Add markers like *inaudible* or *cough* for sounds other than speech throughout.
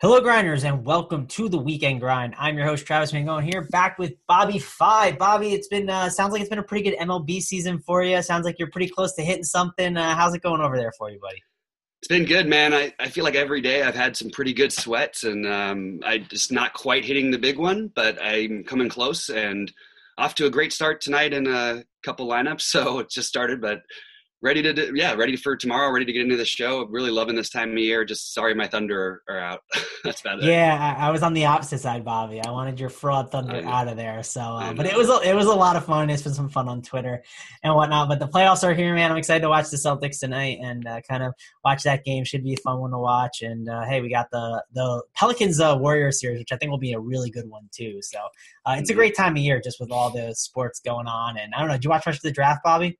Hello, grinders, and welcome to the weekend grind. I'm your host Travis Mangone here, back with BobbyFi. Bobby, it's been uh, sounds like it's been a pretty good MLB season for you. Sounds like you're pretty close to hitting something. Uh, how's it going over there for you, buddy? It's been good, man. I, I feel like every day I've had some pretty good sweats, and um, I just not quite hitting the big one, but I'm coming close and off to a great start tonight in a couple lineups. *laughs* So it just started, but ready to do, yeah ready for tomorrow ready to get into the show. Really loving this time of year. Just sorry my thunder are, out. *laughs* That's about it. Yeah I, I, was on the opposite side bobby. I wanted your fraud thunder out of there so uh, but it was a, it was a lot of fun. It's been some fun on twitter and whatnot but the playoffs are here man. I'm excited to watch the celtics tonight and uh, kind of watch that game. Should be a fun one to watch. And uh, hey we got the the pelicans uh, warriors series which i think will be a really good one too. So uh, it's a great time of year just with all the sports going on. And i don't know did you watch much of the draft bobby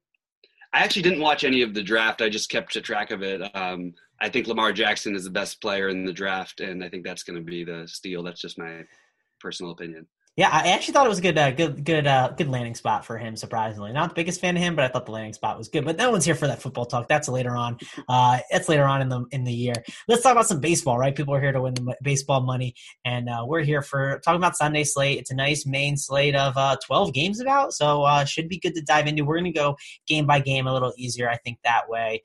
I actually didn't watch any of the draft. I just kept track of it. Um, I think Lamar Jackson is the best player in the draft, and I think that's going to be the steal. That's just my personal opinion. Yeah, I actually thought it was a good, uh, good, good, uh, good landing spot for him. Surprisingly, not the biggest fan of him, but I thought the landing spot was good. But no one's here for that football talk. That's later on. Uh, that's later on in the in the year. Let's talk about some baseball, right? People are here to win the baseball money, and uh, we're here for talking about Sunday slate. It's a nice main slate of uh, twelve games about, so uh, should be good to dive into. We're going to go game by game a little easier, I think, that way.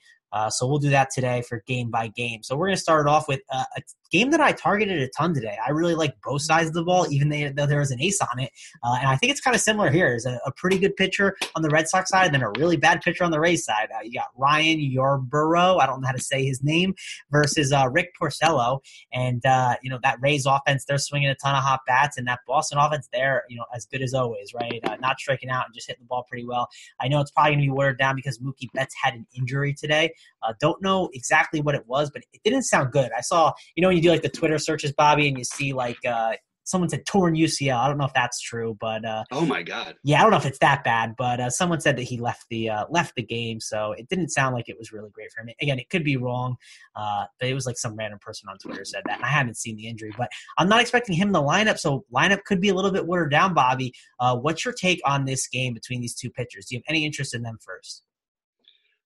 So we'll do that today for game by game. So we're going to start off with a game that I targeted a ton today. I really like both sides of the ball, even though there was an ace on it. Uh, and I think it's kind of similar here. There's a, a, pretty good pitcher on the Red Sox side, and then a really bad pitcher on the Rays side. Uh, you got Ryan Yarbrough, I don't know how to say his name, versus uh, Rick Porcello. And, uh, you know, that Rays offense, they're swinging a ton of hot bats, and that Boston offense, they're, you know, as good as always, right? Uh, not striking out and just hitting the ball pretty well. I know it's probably going to be watered down because Mookie Betts had an injury today. don't know exactly what it was, but it didn't sound good. I saw, you know, when you do like the Twitter searches, Bobby, and you see like uh, someone said torn UCL. I don't know if that's true, but uh, oh my god, yeah, I don't know if it's that bad, but uh, someone said that he left the uh, left the game, so it didn't sound like it was really great for him. Again, it could be wrong, uh, but it was like some random person on Twitter said that, and I haven't seen the injury, but I'm not expecting him in the lineup, so lineup could be a little bit watered down. Bobby, uh, what's your take on this game between these two pitchers? Do you have any interest in them first?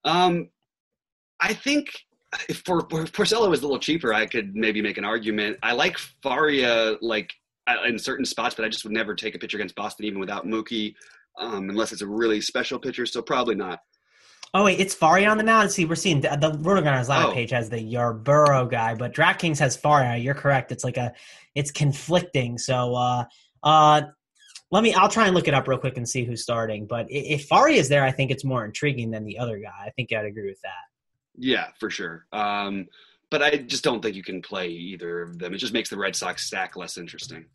Um, I think if for, Porcello was a little cheaper, I could maybe make an argument. I like Faria like in certain spots, but I just would never take a pitcher against Boston even without Mookie, um, unless it's a really special pitcher. So probably not. Oh wait, it's Faria on the mound. See, we're seeing the, the RotoGrinders live oh. page has the Yarbrough guy, but DraftKings has Faria. You're correct. It's like a, it's conflicting. So, uh, uh, let me. I'll try and look it up real quick and see who's starting. But if Faria is there, I think it's more intriguing than the other guy. I think I'd agree with that. Yeah, for sure. Um, but I just don't think you can play either of them. It just makes the Red Sox stack less interesting.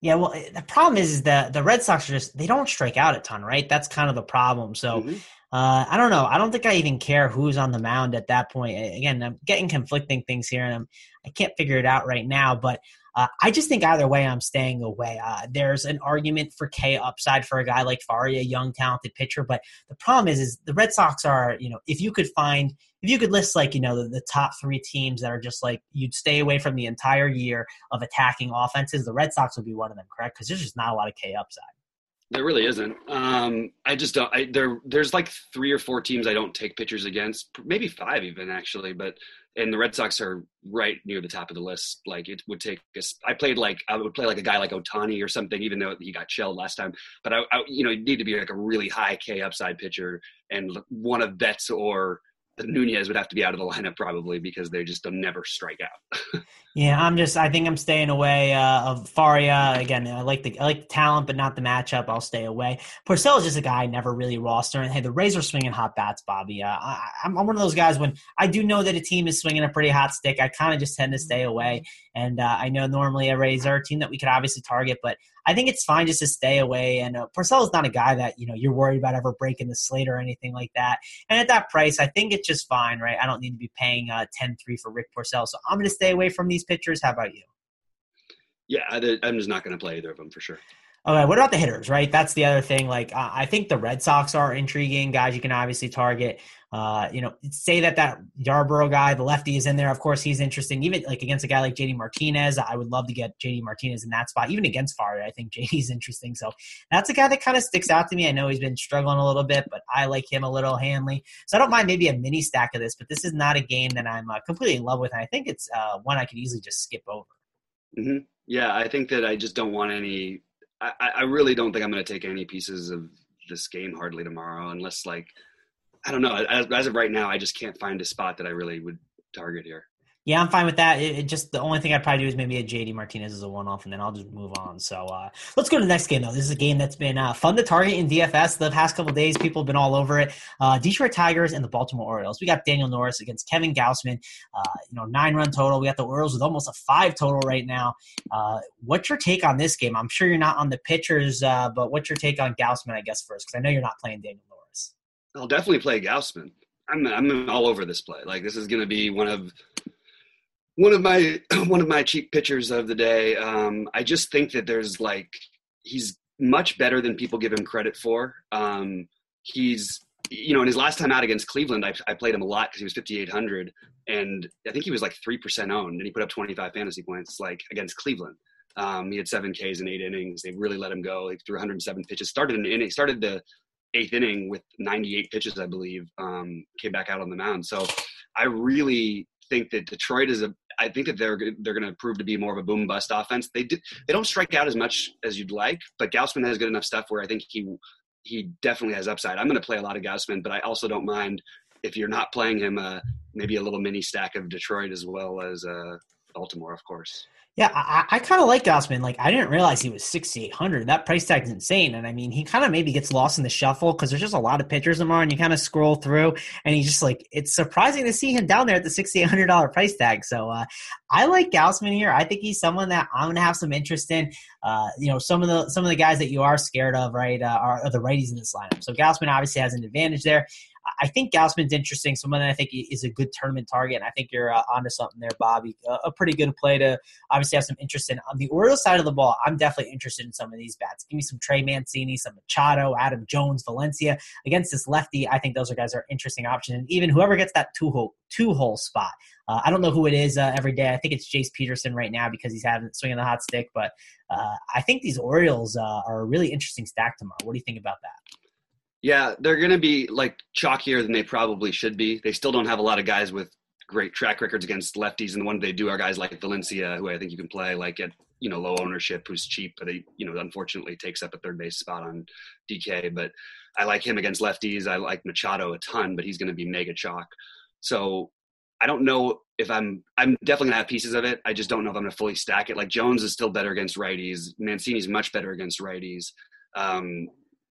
Yeah, well, the problem is, is that the Red Sox are just they don't strike out a ton, right? That's kind of the problem. So mm-hmm. uh, I don't know. I don't think I even care who's on the mound at that point. Again, I'm getting conflicting things here, and I'm I can't figure it out right now. But uh, I just think either way, I'm staying away. Uh, there's an argument for K upside for a guy like Faria, young talented pitcher, but the problem is, is the Red Sox are, you know, if you could find, if you could list like, you know, the, the top three teams that are just like you'd stay away from the entire year of attacking offenses, the Red Sox would be one of them, correct? Because there's just not a lot of K upside. There really isn't. Um, I just don't. I, there, there's like three or four teams I don't take pitchers against, maybe five even actually. But and the Red Sox are right near the top of the list. Like it would take us. I played like I would play like a guy like Ohtani or something, even though he got shelled last time. But I, I you know, you need to be like a really high K upside pitcher and one of Betts or Nunez would have to be out of the lineup probably because they just don't never strike out. *laughs* yeah, I'm just. I think I'm staying away uh, of Faria again. I like the I like the talent, but not the matchup. I'll stay away. Porcello is just a guy I never really roster. And hey, the Rays are swinging hot bats, Bobby. Uh, I, am one of those guys when I do know that a team is swinging a pretty hot stick. I kind of just tend to stay away. And uh, I know normally a Rays are a team that we could obviously target, but I think it's fine just to stay away. And uh, Porcello is not a guy that you know you're worried about ever breaking the slate or anything like that. And at that price, I think it's just fine, right? I don't need to be paying uh, 10-3 for Rick Porcello, so I'm going to stay away from these pitchers. How about you? Yeah, I'm just not going to play either of them for sure. Okay, what about the hitters? Right, that's the other thing. Like, I think the Red Sox are intriguing guys. You can obviously target. Uh, you know, say that that Yarbrough guy, the lefty, is in there. Of course, he's interesting. Even like against a guy like JD Martinez, I would love to get JD Martinez in that spot. Even against Faria, I think *laughs* JD's interesting. So that's a guy that kind of sticks out to me. I know he's been struggling a little bit, but I like him a little Hanley. So I don't mind maybe a mini stack of this, but this is not a game that I'm uh, completely in love with. And I think it's uh, one I could easily just skip over. Mm-hmm. Yeah, I think that I just don't want any I, I really don't think I'm going to take any pieces of this game hardly tomorrow, unless like I don't know. As, as, of right now, I just can't find a spot that I really would target here. Yeah, I'm fine with that. It, it, just the only thing I'd probably do is maybe a JD Martinez as a one off, and then I'll just move on. So uh, let's go to the next game though. This is a game that's been uh, fun to target in DFS the past couple days. People have been all over it. Uh, Detroit Tigers and the Baltimore Orioles. We got Daniel Norris against Kevin Gausman. Uh, you know, nine run total. We got the Orioles with almost a five total right now. Uh, what's your take on this game? I'm sure you're not on the pitchers, uh, but what's your take on Gausman? I guess first, because I know you're not playing Daniel. I'll definitely play Gausman. I'm I'm all over this play. Like this is going to be one of one of my *clears throat* one of my cheap pitchers of the day. Um, I just think that there's like he's much better than people give him credit for. Um, he's you know in his last time out against Cleveland, I, I played him a lot because he was 5800, and I think he was like three percent owned, and he put up 25 fantasy points like against Cleveland. Um, he had seven Ks in eight innings. They really let him go. He threw 107 pitches. Started an inning. Started the eighth inning with 98 pitches, I believe. Um, came back out on the mound. So I really think that Detroit is a I think that they're they're going to prove to be more of a boom bust offense. They do, they don't strike out as much as you'd like, but Gausman has good enough stuff where I think he he definitely has upside. I'm going to play a lot of Gausman, but I also don't mind if you're not playing him, uh, maybe a little mini stack of Detroit as well as uh, Baltimore, of course. Yeah, I, I kind of like Gausman. Like, I didn't realize he was 6,800. That price tag is insane. And I mean, he kind of maybe gets lost in the shuffle because there's just a lot of pitchers tomorrow, and you kind of scroll through, and he's just like, it's surprising to see him down there at the $6,800 price tag. So uh, I like Gausman here. I think he's someone that I'm going to have some interest in. Uh, you know, some of the some of the guys that you are scared of, right, uh, are, are the righties in this lineup. So Gausman obviously has an advantage there. I think Gausman's interesting. Someone that I think is a good tournament target. And I think you're uh, onto something there, Bobby. Uh, a pretty good play to obviously have some interest in. On the Orioles side of the ball, I'm definitely interested in some of these bats. Give me some Trey Mancini, some Machado, Adam Jones, Valencia against this lefty. I think those are guys are interesting options. And even whoever gets that two hole two hole spot. Uh, I don't know who it is uh, every day. I think it's Jace Peterson right now because he's having swinging the hot stick. But uh, I think these Orioles uh, are a really interesting stack tomorrow. What do you think about that? Yeah, they're going to be like chalkier than they probably should be. They still don't have a lot of guys with great track records against lefties, and the ones they do are guys like Valencia, who I think you can play like at you know low ownership, who's cheap, but he you know unfortunately takes up a third base spot on DK. But I like him against lefties. I like Machado a ton, but he's going to be mega chalk. So I don't know if I'm I'm definitely gonna have pieces of it. I just don't know if I'm gonna fully stack it. Like Jones is still better against righties. Mancini's much better against righties. Um,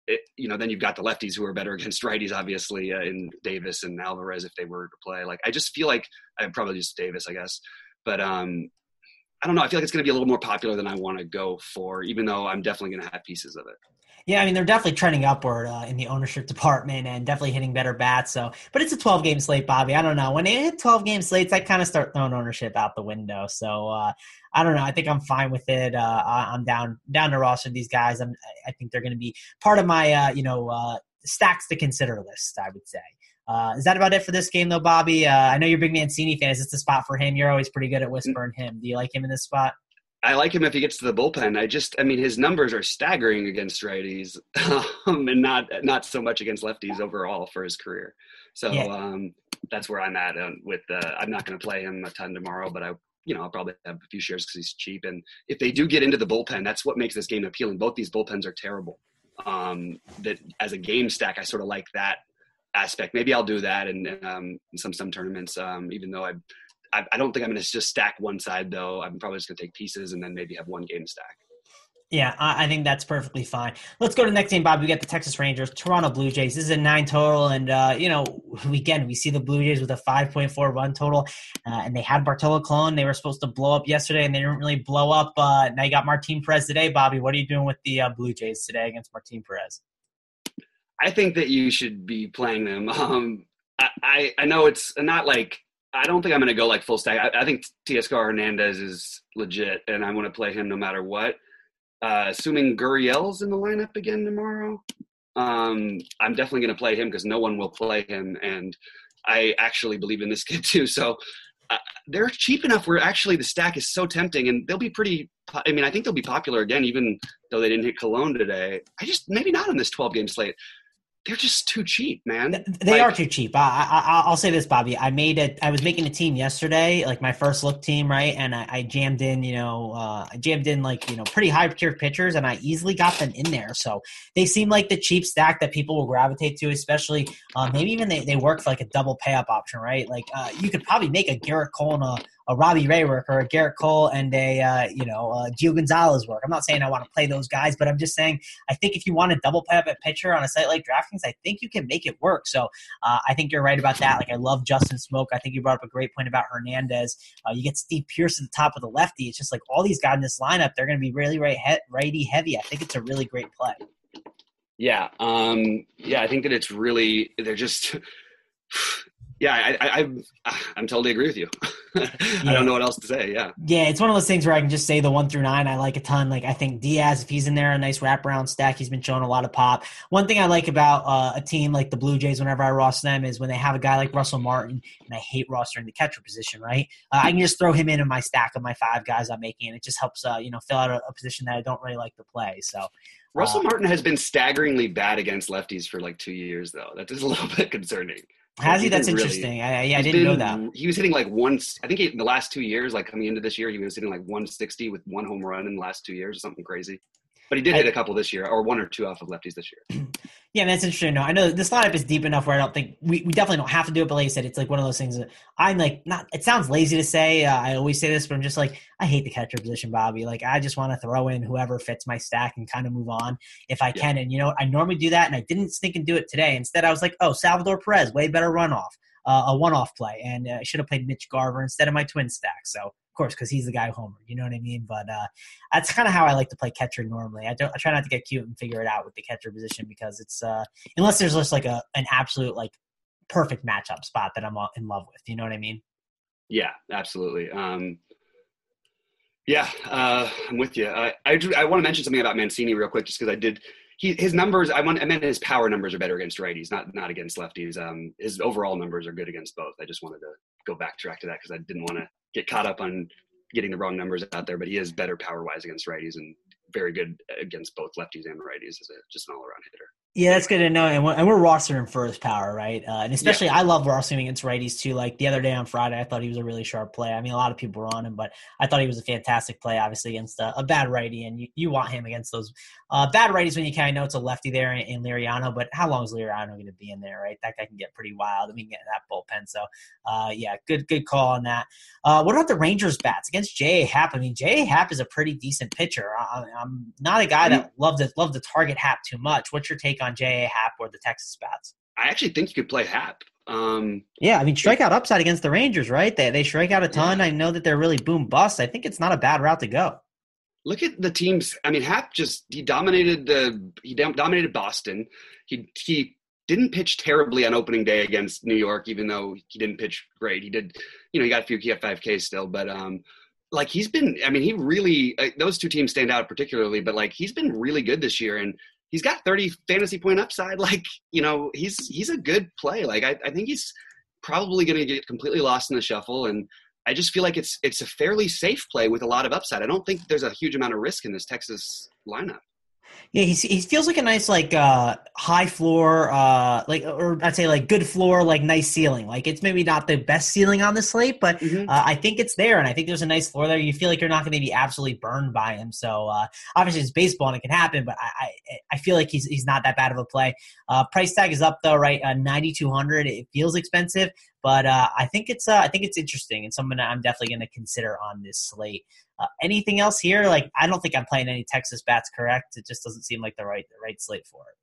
it, you know, then you've got the lefties who are better *laughs* against righties, obviously, uh, in Davis and Alvarez if they were to play. Like, I just feel like I probably just Davis, I guess, but um, I don't know. I feel like it's going to be a little more popular than I want to go for, even though I'm definitely going to have pieces of it. Yeah, I mean they're definitely trending upward uh, in the ownership department and definitely hitting better bats. So, but it's a 12 game slate, Bobby. I don't know when they hit 12 game slates, I kind of start throwing ownership out the window. So uh, I don't know. I think I'm fine with it. Uh, I'm down down to roster these guys. I'm, I think they're going to be part of my uh, you know uh, stacks to consider list. I would say. Uh, is that about it for this game, though, Bobby? I know you're a big Mancini fan. Is this the spot for him? You're always pretty good at whispering him. Do you like him in this spot? I like him if he gets to the bullpen. I just, I mean, his numbers are staggering against righties, *laughs* um, and not not so much against lefties overall for his career. So yeah. um, that's where I'm at. Um, with uh, I'm not going to play him a ton tomorrow, but I, you know, I'll probably have a few shares because he's cheap. And if they do get into the bullpen, that's what makes this game appealing. Both these bullpens are terrible. Um, that as a game stack, I sort of like that aspect. Maybe I'll do that in, um, in some some tournaments. Um, even though I I, I don't think I'm going to just stack one side though. I'm probably just going to take pieces and then maybe have one game stack. Yeah, I think that's perfectly fine. Let's go to the next game, Bob. We got the Texas Rangers, Toronto Blue Jays. This is a nine total, and uh, you know, again, we see the Blue Jays with a five point four run total, uh, and they had Bartolo Colon. They were supposed to blow up yesterday, and they didn't really blow up. Uh, now you got Martin Perez today, Bobby. What are you doing with the uh, Blue Jays today against Martin Perez? I think that you should be playing them. *laughs* Um, I, I, I know it's not like I don't think I'm going to go like full stack. I, I think Teoscar Hernandez is legit, and I want to play him no matter what uh, assuming Gurriel's in the lineup again tomorrow, um, I'm definitely going to play him because no one will play him, and I actually believe in this *laughs* kid too. So uh, they're cheap enough where actually the stack is so tempting, and they'll be pretty. I mean, I think they'll be popular again, even though they didn't hit Colon today. I just maybe not on this 12 game slate they're just too cheap, man. They like, are too cheap. I, I, will say this, Bobby. I made it. I was making a team yesterday, like my first look team, right? And I, I jammed in, you know, uh, I jammed in like you know pretty high tier pitchers, and I easily got them in there. So they seem like the cheap stack that people will gravitate to, especially uh, maybe even they, they work for like a double pay up option, right? Like uh, you could probably make a Gerrit Cole and a a Robbie Ray work or a Gerrit Cole and a uh, you know uh, Gio Gonzalez work. I'm not saying I want to play those guys, but I'm just saying I think if you want to double at pitcher on a site like DraftKings, I think you can make it work. So uh, I think you're right about that. Like I love Justin Smoak. I think you brought up a great point about Hernandez. Uh, you get Steve Pearce at the top of the lefty. It's just like all these guys in this lineup, they're going to be really right righty heavy. I think it's a really great play. Yeah, um, yeah, I think that it's really they're just *sighs* *sighs* yeah, I, I, I *sighs* I'm totally agree with you. yeah. *laughs* I don't know what else to say. Yeah, yeah, it's one of those things where I can just say the one through nine I like a ton. Like I think Diaz, if he's in there, a nice wraparound stack. He's been showing a lot of pop. One thing I like about uh, a team like the Blue Jays, whenever I roster them, is when they have a guy like Russell Martin, and I hate rostering the catcher position. Right, uh, I can just throw him in in my stack of my five guys I'm making, and it just helps uh, you know fill out a, a, position that I don't really like to play. So. Russell uh, Martin has been staggeringly bad against lefties for like two years, though. That is a little *laughs* bit concerning. Has he? That's interesting. I, yeah, I didn't been, know that. He was hitting like one. I think he, in the last two years, like coming into this year, he was hitting like 160 with one home run in the last two years, or something crazy. But he did hit a couple this year, or one or two off of lefties this year. *clears throat* Yeah, that's interesting. No, I know this lineup is deep enough where I don't think we, we definitely don't have to do it. But like you said, it's like one of those things that I'm like not. It sounds lazy to say. Uh, I always say this, but I'm just like I hate the catcher position, Bobby. Like I just want to throw in whoever fits my stack and kind of move on if I can. And you know, I normally do that, and I didn't think and do it today. Instead, I was like, oh, Salvador Perez, way better runoff uh, a one-off play, and uh, I should have played Mitch Garver instead of my twin stack. So course, because he's the guy homer, you know what I mean. But uh, that's kind of how I like to play catcher normally. I don't. I try not to get cute and figure it out with the catcher position because it's uh, unless there's just like a an absolute like perfect matchup spot that I'm in love with. You know what I mean? Yeah, absolutely. Um, yeah, uh, I'm with you. I, I, I want to mention something about Mancini real quick, just because I did he his numbers. I want I meant his power numbers are better against righties, not not against lefties. Um, his overall numbers are good against both. I just wanted to go backtrack to that because I didn't want to get caught up on getting the wrong numbers out there. But he is better power wise against righties and very good against both lefties and righties as a just an all around hitter. Yeah, that's good to know. And we're, and we're rostering first power, right? Uh, and especially, yeah. I love rostering against righties too. Like the other day on Friday, I thought he was a really sharp play. I mean, a lot of people were on him, but I thought he was a fantastic play, obviously, against a, a bad righty. And you, you want him against those uh, bad righties when you kind of know it's a lefty there in, in Liriano. But how long is Liriano going to be in there, right? That guy can get pretty wild. I mean, get that bullpen. So, uh, yeah, good good call on that. Uh, what about the Rangers bats against J.A. Happ? I mean, J.A. Happ is a pretty decent pitcher. I, am not a guy that love to love to target Happ too much. What's your take on J.A. Happ or the Texas Bats. I actually think you could play Happ. Um, yeah, I mean, strikeout upside against the Rangers, right? They they strike out a ton. Yeah. I know that they're really boom bust. I think it's not a bad route to go. Look at the teams. I mean, Happ just he dominated the he dominated Boston. He he didn't pitch terribly on opening day against New York, even though he didn't pitch great. He did, you know, he got a few key five Ks still, but um, like he's been. I mean, he really uh, those two teams stand out particularly, but like he's been really good this year and he's got 30 fantasy point upside. *laughs* Like, you know, he's he's a good play. Like I, I think he's probably gonna get completely lost in the shuffle. And I just feel like it's it's a fairly safe play with a lot of upside. I don't think there's a huge amount of risk in this Texas lineup. Yeah, he he feels like a nice like uh high floor uh like or I'd say like good floor like nice ceiling. Like it's maybe not the best ceiling on the slate, but mm-hmm. uh, I think it's there and I think there's a nice floor there. You feel like you're not going to be absolutely burned by him. So uh obviously it's baseball and it can happen, but I I, I feel like he's he's not that bad of a play. Uh price tag is up though, right? Uh 9200. It feels expensive, But uh, I think it's uh, I think it's interesting and something that I'm definitely going to consider on this slate. Uh, anything else here? Like I don't think I'm playing any Texas bats. Correct? It just doesn't seem like the right the right slate for it.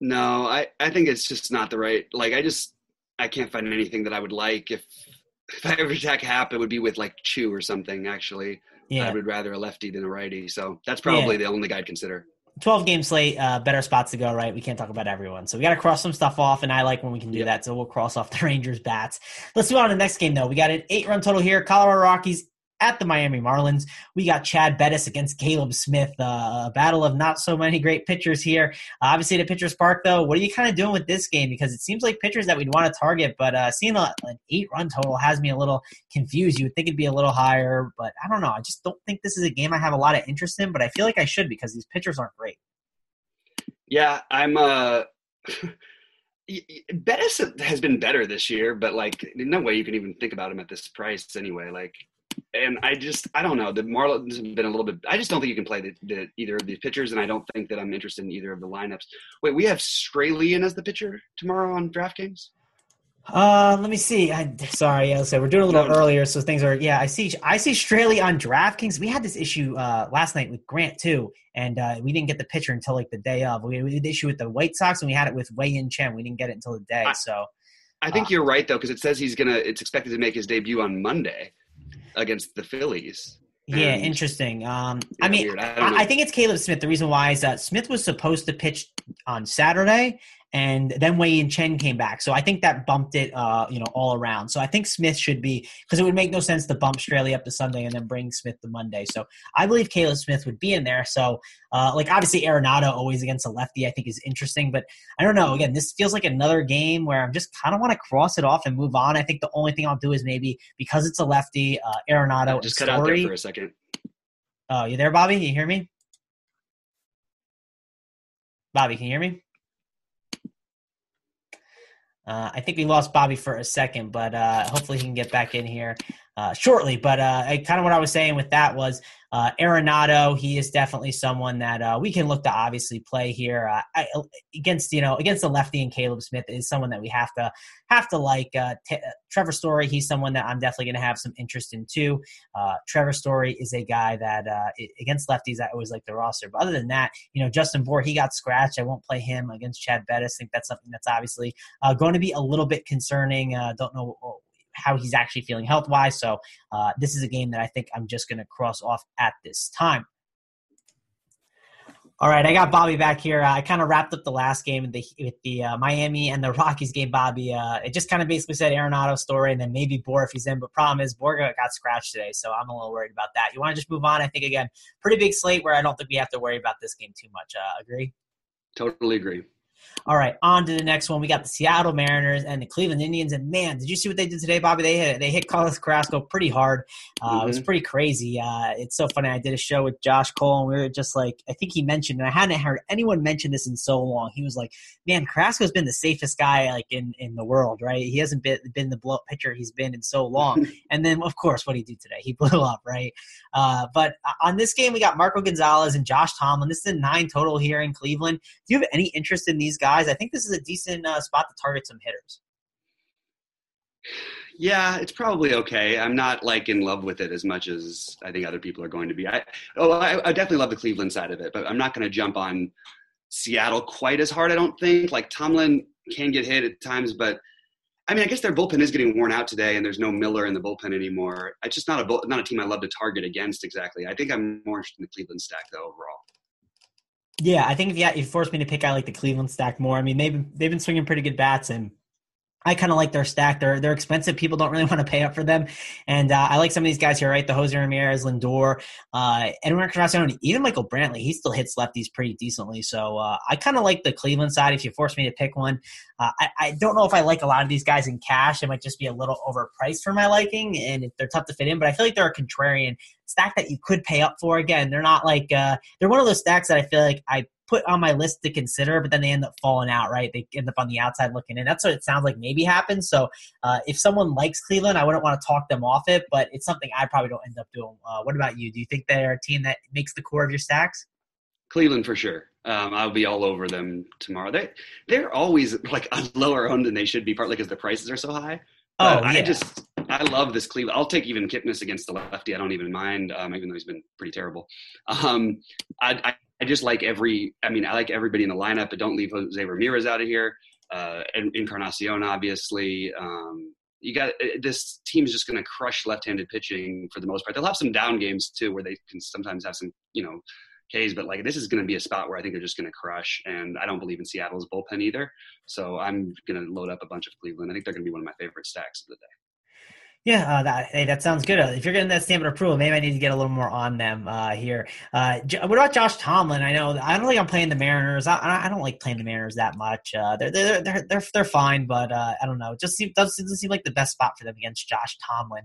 No, I I think it's just not the right. Like I just I can't find anything that I would like if if I ever attack Happ, it would be with like Choo or something. Actually, yeah. I would rather a lefty than a righty. So that's probably yeah. the only guy I'd consider. 12 game slate, uh, better spots to go, right? We can't talk about everyone. So we got to cross some stuff off, and I like when we can do yep. that. So we'll cross off the *laughs* Rangers bats. Let's move on to the next game, though. We got an eight run total here. Colorado Rockies at the Miami Marlins. We got Chad Bettis against Caleb Smith. Uh, a battle of not so many great pitchers here. Uh, obviously, the Pitchers Park, though, what are you kind of doing with this game? Because it seems like pitchers that we'd want to target, but uh, seeing a, an eight run total has me a little confused. You would think it'd be a little higher, but I don't know. I just don't think this is a game I have a lot of interest in, but I feel like I should because these pitchers aren't great. Yeah, I'm. uh *laughs* Bettis has been better this year, but like no way you can even think about him at this price anyway. Like and I just I don't know. The Marlins have been a little bit. I just don't think you can play the, the, either of these pitchers, and I don't think that I'm interested in either of the lineups. Wait, we have Strailian as the pitcher tomorrow on DraftKings. Uh, let me see. I, sorry, yeah, so we're doing a little no, earlier, so things are. Yeah, I see. I see Straily on DraftKings. We had this issue uh, last night with Grant too, and uh, we didn't get the pitcher until like the day of. We, had the issue with the White Sox, and we had it with Wei-Yin Chen. We didn't get it until the day. I, so, I think uh, you're right though, because it says he's gonna. It's expected to make his debut on Monday against the Phillies. Yeah, interesting. Um, I mean, I, I, think it's Caleb Smith. The reason why is that Smith was supposed to pitch on Saturday, and then Wei-Yin Chen came back. So I think that bumped it, uh, you know, all around. So I think Smith should be because it would make no sense to bump Straily up to Sunday and then bring Smith to Monday. So I believe Caleb Smith would be in there. So uh, like obviously Arenado always against a lefty I think is interesting, but I don't know. Again, this feels like another game where I'm just kind of want to cross it off and move on. I think the only thing I'll do is maybe because it's a lefty, uh, Arenado. Just cut Story. out there for a second. Oh, you there, Bobby? You hear me? Bobby, can you hear me? Uh, I think we lost Bobby for a second, but uh, hopefully he can get back in here uh, shortly. But uh, kind of what I was saying with that was uh, Arenado, he is definitely someone that uh, we can look to obviously play here uh, I, against you know against the lefty and Caleb Smith is someone that we have to have to like. Uh, t- uh, Trevor Story, he's someone that I'm definitely going to have some interest in too. Uh, Trevor Story is a guy that against lefties I always like the roster, but other than that, you know Justin Bour, he got scratched. I won't play him against Chad Bettis. I think that's something that's obviously going to be a little bit concerning. don't know how he's actually feeling health wise. So uh, this is a game that I think I'm just going to cross off at this time. All right, I got Bobby back here. Uh, I kind of wrapped up the last game with the, with the uh, Miami and the *laughs* Rockies game, Bobby. Uh, it just kind of basically said Arenado story and then maybe Bour if he's in. But problem is, Bour got scratched today, so I'm a little worried about that. You want to just move on? I think, again, pretty big slate where I don't think we have to worry about this game too much. Uh, agree? Totally agree. All right, on to the next one. We got the Seattle Mariners and the Cleveland Indians. And man, did you see what they did today, Bobby? They hit they hit Carlos Carrasco pretty hard. Uh, mm-hmm. It was mm-hmm. pretty crazy. Uh, it's so funny. I did a show with Josh Cole, and we were just like, I think he mentioned, and I hadn't heard anyone mention this in so long. He was like, "Man, Carrasco's been the safest guy like in in the world, right? He hasn't been been the blow pitcher he's been in so long." *laughs* and then, of course, what did he do today? He *laughs* blew up, right? Uh, but on this game, we got Marco Gonzalez and Josh Tomlin. This is a nine total here in Cleveland. Do you have any interest in these guys? guys, I think this is a decent uh, spot to target some hitters. Yeah, it's probably okay. I'm not like in love with it as much as I think other people are going to be. I oh, I, I definitely love the Cleveland side of it, but I'm not going to jump on Seattle quite as hard. I don't think. Like Tomlin can get hit at times, but I mean, I guess their bullpen is getting worn out today, and there's no Miller in the bullpen anymore. It's just not a not a team I love to target against exactly. I think I'm more interested in the Cleveland stack though overall. Yeah, I think if you, you forced me to pick, out like the Cleveland stack more. I mean, they've they've been swinging pretty good bats, and I kind of like their stack. They're they're expensive. People don't really *laughs* want to pay up for them, and uh, I like some of these guys here. Right, the Jose Ramirez, Lindor, uh, Edwin Carrasco, even Michael Brantley. He still hits lefties pretty decently. So uh, I kind of like the Cleveland side. If you force me to pick one, uh, I, I don't know if I like a lot of these guys in cash. It might just be a little overpriced for my liking, and they're tough to fit in. But I feel like they're a contrarian stack that you could pay up for. Again, they're not like uh, they're one of those stacks that I feel like I put on my list to consider, but then they end up falling out, right? They end up on the outside looking in. That's what it sounds like maybe happens. So uh, if someone likes Cleveland, I wouldn't want to talk them off it, but it's something I probably don't end up doing. Uh, what about you? Do you think they're a team that makes the core of your stacks? Cleveland for sure. Um, I'll be all over them tomorrow. They they're always like lower owned than they should be, partly because the prices are so high. Oh, I yeah. just I love this Cleveland. I'll take even Kipnis against the lefty. I don't even mind, um, even though he's been pretty terrible. Um, I, I, I just like every. I mean, I like everybody in the lineup, but don't leave Jose Ramirez out of here. Uh, and Encarnacion, obviously. Um, you got this team's just going to crush left-handed pitching for the most part. They'll have some down games too, where they can sometimes have some, you know, K's. But like this is going to be a spot where I think they're just going to crush, and I don't believe in Seattle's bullpen either. So I'm going to load up a bunch of Cleveland. I think they're going to be one of my favorite stacks of the day. Yeah, uh, that hey, that sounds good. Uh, if you're getting that of approval, maybe I need to get a little more on them uh, here. Uh, what about Josh Tomlin? I know I don't think I'm playing the Mariners. I, I don't like playing the Mariners that much. Uh, they're, they're they're they're they're fine, but uh, I don't know. It just seem, doesn't seem like the best spot for them against Josh Tomlin.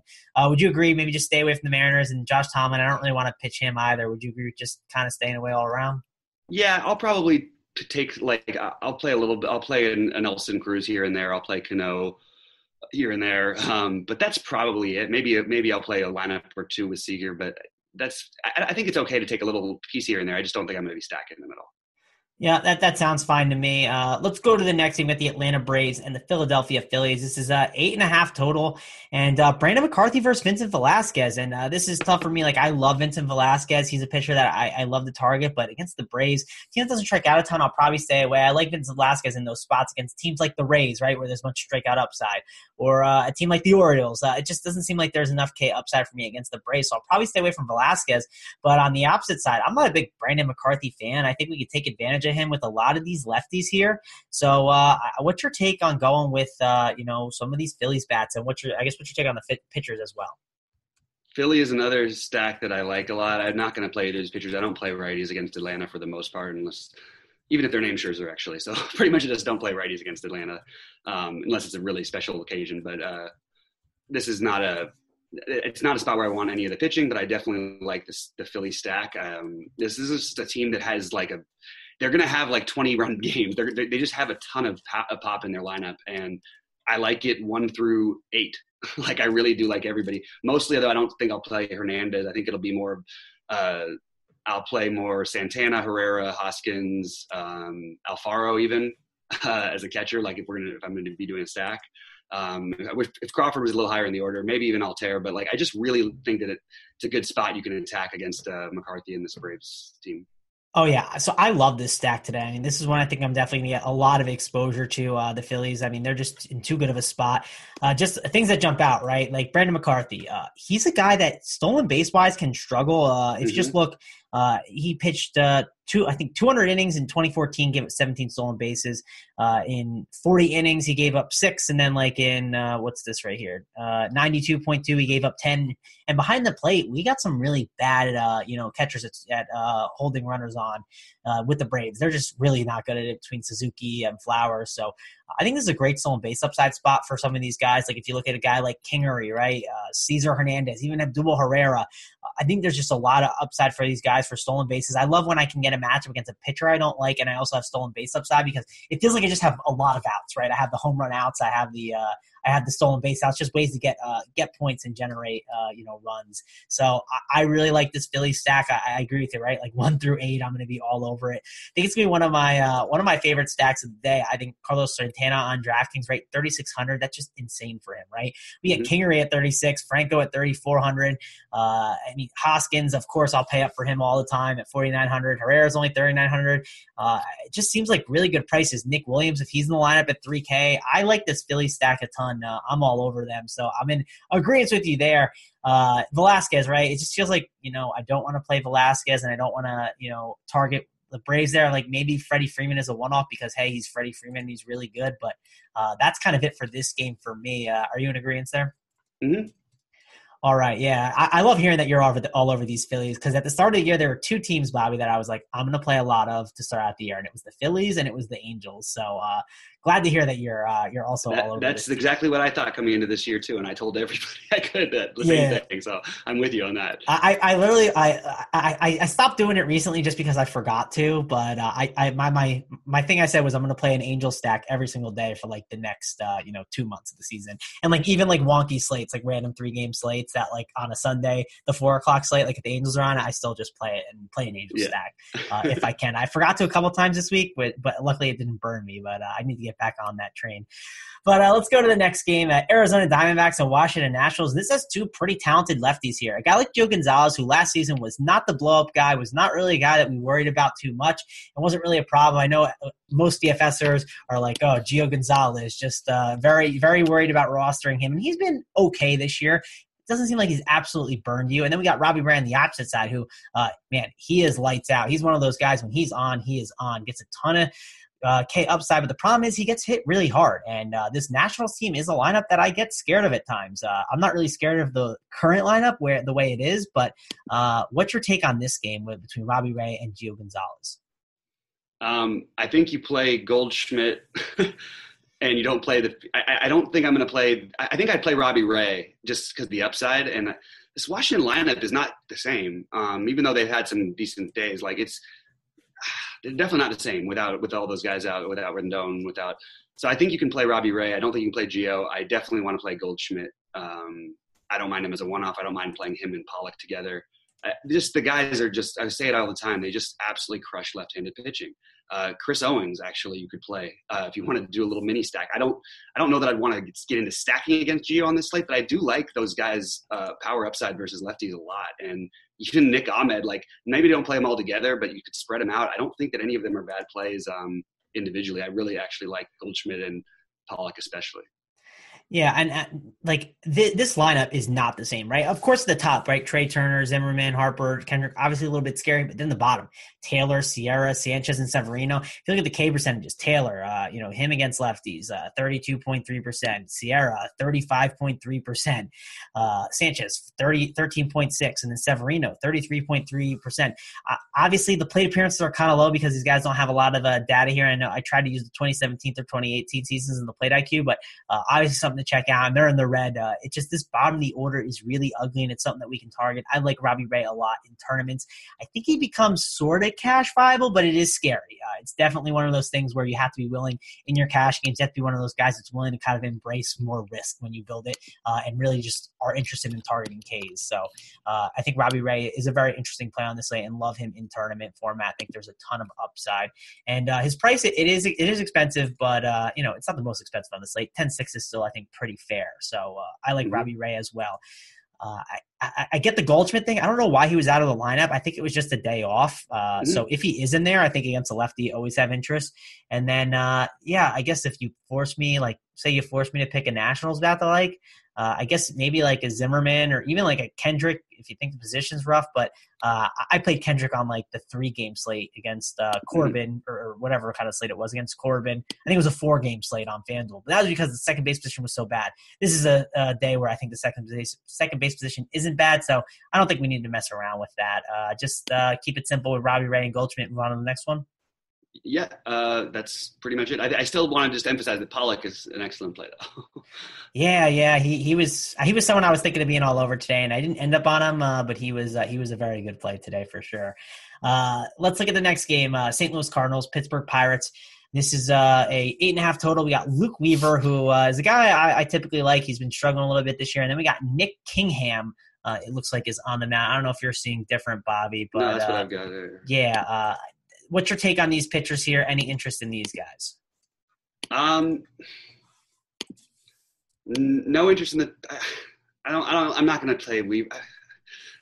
would you agree? Maybe just stay away from the Mariners and Josh Tomlin. I don't really want to pitch him either. Would you agree with just kind of staying away all around? Yeah, I'll probably take like I'll play a little bit. I'll play an, an Nelson Cruz here and there. I'll play Cano here and there. Um, but that's probably it. Maybe maybe I'll play a lineup or two with Seager, but that's I, I, think it's okay to take a little piece here and there. I just don't think I'm going to be stacking in the middle. Yeah, that, that sounds fine to me. Uh, let's go to the next team with the Atlanta Braves and the Philadelphia Phillies. This is uh, eight and a half total, and uh, Brandon McCarthy versus Vincent Velasquez. And uh, this is tough for me. Like I love Vincent Velasquez; he's a pitcher that I, I love to target. But against the Braves, team that doesn't strike out a ton, I'll probably stay away. I like Vincent Velasquez in those spots against teams like the Rays, right, where there's much strikeout upside, or uh, a team like the Orioles. Uh, it just doesn't seem like there's enough K upside for me against the Braves, so I'll probably stay away from Velasquez. But on the opposite side, I'm not a big Brandon McCarthy fan. I think we could take advantage him with a lot of these lefties here. So, uh, what's your take on going with uh, you know some of these Phillies bats, and what's your I guess what's your take on the fit pitchers as well? Philly is another stack that I like a lot. I'm not going to play those pitchers. I don't play righties against Atlanta for the most part, unless even if they're named Scherzer actually. So *laughs* pretty much I just don't play righties against Atlanta um, unless it's a really special occasion. But uh, this is not a it's not a spot where I want any of the pitching, but I definitely like this the Philly stack. Um, this is just a team that has like a they're going to have like 20 run *laughs* games. They're, they just have a ton of pop, pop in their lineup, and I like it one through eight. *laughs* like I really do like everybody. Mostly, though, I don't think I'll play Hernandez. I think it'll be more. Uh, I'll play more Santana, Herrera, Hoskins, um, Alfaro, even *laughs* uh, as a catcher. Like if we're gonna, if I'm to be doing a stack. Um, if, if, Crawford was a little higher in the order, maybe even Altherr. But like, I just really think that it, it's a good spot you can attack against uh, McCarthy and this Braves team. Oh yeah, so I love this stack today. I mean, this is one I think I'm definitely gonna get a lot of exposure to uh, the Phillies. I mean, they're just in too good of a spot. Uh, just things that jump out, right? Like Brandon McCarthy. Uh, he's a guy that stolen base wise can struggle. Uh, if mm-hmm. you just mm-hmm. look, uh, he pitched uh, two, I think 200 innings in 2014, gave up 17 stolen bases. Uh, in 40 innings, he gave up six, and then like in uh, what's this right here, uh, 92.2, he gave up 10. And behind the plate, we got some really bad, uh, you know, catchers at, at uh, holding runners on uh, with the Braves. They're just really not good at it between Suzuki and Flowers. So I think this is a great stolen base upside spot for some of these guys. Like if you look at a guy like Kingery, right, Cesar Hernandez, even Odubel Herrera, I think there's just a lot of upside for these guys for stolen bases. I love when I can get a matchup against a pitcher I don't like, and I also have stolen base upside because it feels like I just have a lot of outs, right? I have the home run outs, I have the uh, I have the stolen base outs, just ways to get uh, get points and generate uh, you know runs. So I, I, really like this Philly stack. I, I, agree with you, right? Like *laughs* one through eight, I'm going to be all over it. I think it's going to be one of my uh, one of my favorite stacks of the day. I think Carlos Santana on DraftKings, right, 3600. That's just insane for him, right? We get mm-hmm. Kingery at 36, Franco at 3400. Uh, I mean Hoskins, of course, I'll pay up for him all the time at 4900. Herrera's only 3900. Uh, it just seems like really good prices. Nick Williams, if he's in the lineup at 3K, I like this Philly stack a ton. Uh, I'm all over them. So I'm in agreement with you there. Uh, Velasquez, right? It just feels like, you know, I don't want to play Velasquez and I don't want to, you know, target the Braves there. Like maybe Freddie Freeman is a one off because, hey, he's Freddie Freeman. He's really good. But uh, that's kind of it for this game for me. Uh, are you in agreement there? Mm-hmm. All right, yeah, I, I, love hearing that you're all over, the, all over these Phillies because at the start of the year there were two teams, Bobby, that I was like, I'm going to play a lot of to start out the year, and it was the Phillies and it was the Angels. So uh, glad to hear that you're uh, you're also that, all over. That's exactly what I thought coming into this year too, and I told everybody *laughs* I could that the yeah. same thing. So I'm with you on that. I, I literally I, I I stopped doing it recently just because I forgot to, but uh, I, I my my my thing I said was I'm going to play an Angel stack every single day for like the next uh, you know two months of the season, and like even like wonky slates, like random three game slates that like on a Sunday the four o'clock slate, like if the Angels are on, it, I still just play it and play an Angel yeah. stack uh, *laughs* if I can. I forgot to a couple times this week, but but luckily it didn't burn me. But uh, I need to get get back on that train. But uh, let's go to the next game. Uh, Arizona Diamondbacks and Washington Nationals. This has two pretty talented lefties here. A guy like Gio Gonzalez, who last season was not the blow up guy, was not really a guy that we worried about too much. It wasn't really a problem. I know uh, most DFSers are like, oh, Gio Gonzalez, just uh, very, very worried about rostering him. And he's been okay this year doesn't seem like he's absolutely burned you. And then we got Robbie Brand, the opposite side, who, uh, man, he is lights out. He's one of those guys when he's on, he is on. Gets a ton of uh, K upside, but the problem is he gets hit really hard. And uh, this Nationals team is a lineup that I get scared of at times. Uh, I'm not really scared of the current lineup where the way it is, but uh, what's your take on this game with, between Robbie Ray and Gio Gonzalez? Um, I think you play Goldschmidt. *laughs* and you don't play the. I, I don't think I'm going to play. I think I'd play Robbie Ray just because the upside. And this Washington lineup is not the same, um, even though they've had some decent days. Like it's definitely not the same without with all those guys out, without Rendon, without. So I think you can play Robbie Ray. I don't think you can play Gio. I definitely want to play Goldschmidt. Um, I don't mind him as a one-off. I don't mind playing him and Pollock together. Just the guys are just. I say it all the time. They just absolutely crush left-handed pitching. Uh, Chris Owings actually, you could play uh, if you wanted to do a little mini stack. I don't. I don't know that I'd want to get into stacking against Gio on this slate, but I do like those guys' uh, power upside versus lefties a lot. And even Nick Ahmed, like maybe don't play them all together, but you could spread them out. I don't think that any of them are bad plays um, individually. I really actually like Goldschmidt and Pollock especially. Yeah, and uh, like th- this lineup is not the same, right? Of course, the top, right? Trea Turner, Zimmerman, Harper, Kendrick, obviously a little bit scary, but then the bottom, Taylor, Sierra, Sanchez, and Severino. If you look at the K percentages, Taylor, uh, you know, him against lefties, uh, 32.3%, Sierra, 35.3%, uh, Sanchez, 30, 13.6, and then Severino, 33.3%. Uh, obviously, the plate appearances are kind of low because these guys don't have a lot of uh, data here. I know I tried to use the 2017 or 2018 seasons in the plate IQ, but uh, obviously something to check out. And they're in the red. Uh, it's just this bottom of the order is really ugly, and it's something that we can target. I like Robbie Ray a lot in tournaments. I think he becomes sort of cash viable, but it is scary. Uh, it's definitely one of those things where you have to be willing in your cash games. You have to be one of those guys that's willing to kind of embrace more risk when you build it, uh, and really just are interested in targeting Ks. So uh, I think Robbie Ray is a very interesting play on this slate, and love him in tournament format. I think there's a ton of upside, and uh, his price it, it is it is expensive, but uh, you know it's not the most expensive on the slate. Ten six is still I think pretty fair. So uh, I like mm-hmm. Robbie Ray as well. Uh, I, I, I, get the Goldschmidt thing. I don't know why he was out of the lineup. I think it was just a day off. Uh, mm-hmm. So if he is in there, I think against a lefty, always have interest. And then, uh, yeah, I guess if you force me, like, say you force me to pick a Nationals bat to like, uh, I guess maybe like a Zimmerman or even like a Kendrick if you think the position's rough. But uh, I played Kendrick on like the three game slate against uh, mm-hmm. Corbin or, or, whatever kind of slate it was against Corbin. I think it was a four game slate on FanDuel, but that was because the second base position was so bad. This is a, a day where I think the second base second base position isn't bad, so I don't think we need to mess around with that. Uh, just uh, keep it simple with Robbie Ray and Goldschmidt. Move on to the next one yeah, uh, that's pretty much it. I, I, still want to just emphasize that Pollock is an excellent play, though. *laughs* yeah, yeah, he he was he was someone I was thinking of being all over today, and I didn't end up on him, uh, but he was uh, he was a very good play today for sure. Uh, let's look at the next game: uh, St. Louis Cardinals, Pittsburgh Pirates. This is uh, a eight and a half total. We got Luke Weaver, who uh, is a guy I, I, typically like. He's been struggling a little bit this year, and then we got Nick Kingham. Uh, it looks like is on the mound. I don't know if you're seeing different, Bobby, but no, that's what uh, I've got. Here. Yeah, uh, what's your take on these pitchers here? Any interest in these guys? Um, no interest in the. I don't. I don't. I'm not going to play We.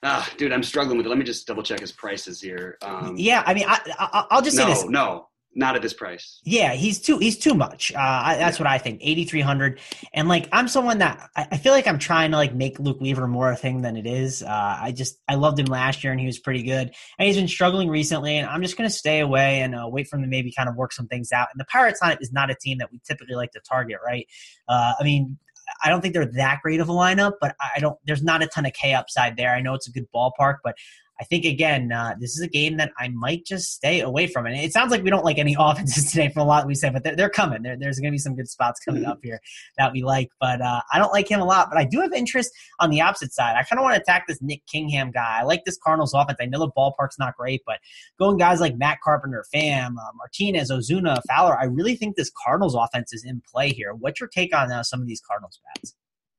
Ah, dude, I'm struggling with it. Let me just double check his prices here. Um, yeah, I mean, I, I, will just say no, this. No, not at this price. Yeah, he's too he's too much. Uh, I, that's yeah. what I think. Eighty three hundred, and like I'm someone that I, I, feel like I'm trying to like make Luke Weaver more a thing than it is. Uh, I just I loved him last year and he was pretty good, and he's been struggling recently. And I'm just gonna stay away and uh, wait for him to maybe kind of work some things out. And the Pirates on it is not a team that we typically like to target, right? Uh, I mean, I don't think they're that great of a lineup, but I don't. There's not a ton of K upside there. I know it's a good ballpark, but I think again, uh, this is a game that I might just stay away from. And it sounds like we don't like any *laughs* offenses today from a lot we said, but they're, they're coming. There, there's going to be some good spots coming up here that we like. But uh, I don't like him a lot. But I do have interest on the opposite side. I kind of want to attack this Nick Kingham guy. I like this Cardinals offense. I know the ballpark's not great, but going guys like Matt Carpenter, Pham, uh, Martinez, Ozuna, Fowler, I really think this Cardinals offense is in play here. What's your take on uh, some of these Cardinals bats?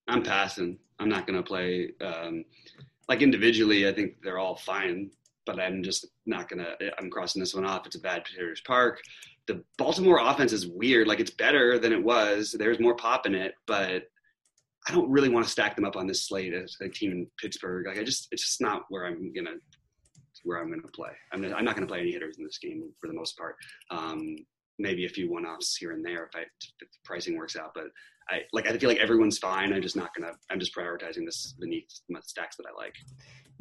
I'm passing. I'm not going to play. Um, like individually, I think they're all fine, but I'm just not gonna. I'm crossing this one off. It's a bad pitcher's park. the Baltimore offense is weird. Like it's better than it was. There's more pop in it, but I don't really want to stack them up on this slate as a team in Pittsburgh. Like I just, it's just not where I'm gonna, where I'm gonna play. I'm, I'm not gonna play any hitters in this game for the most part. Um, maybe a few one-offs here and there if I if the pricing works out, but I like I feel like everyone's fine. I'm just not gonna. I'm just prioritizing this beneath my stacks that I like.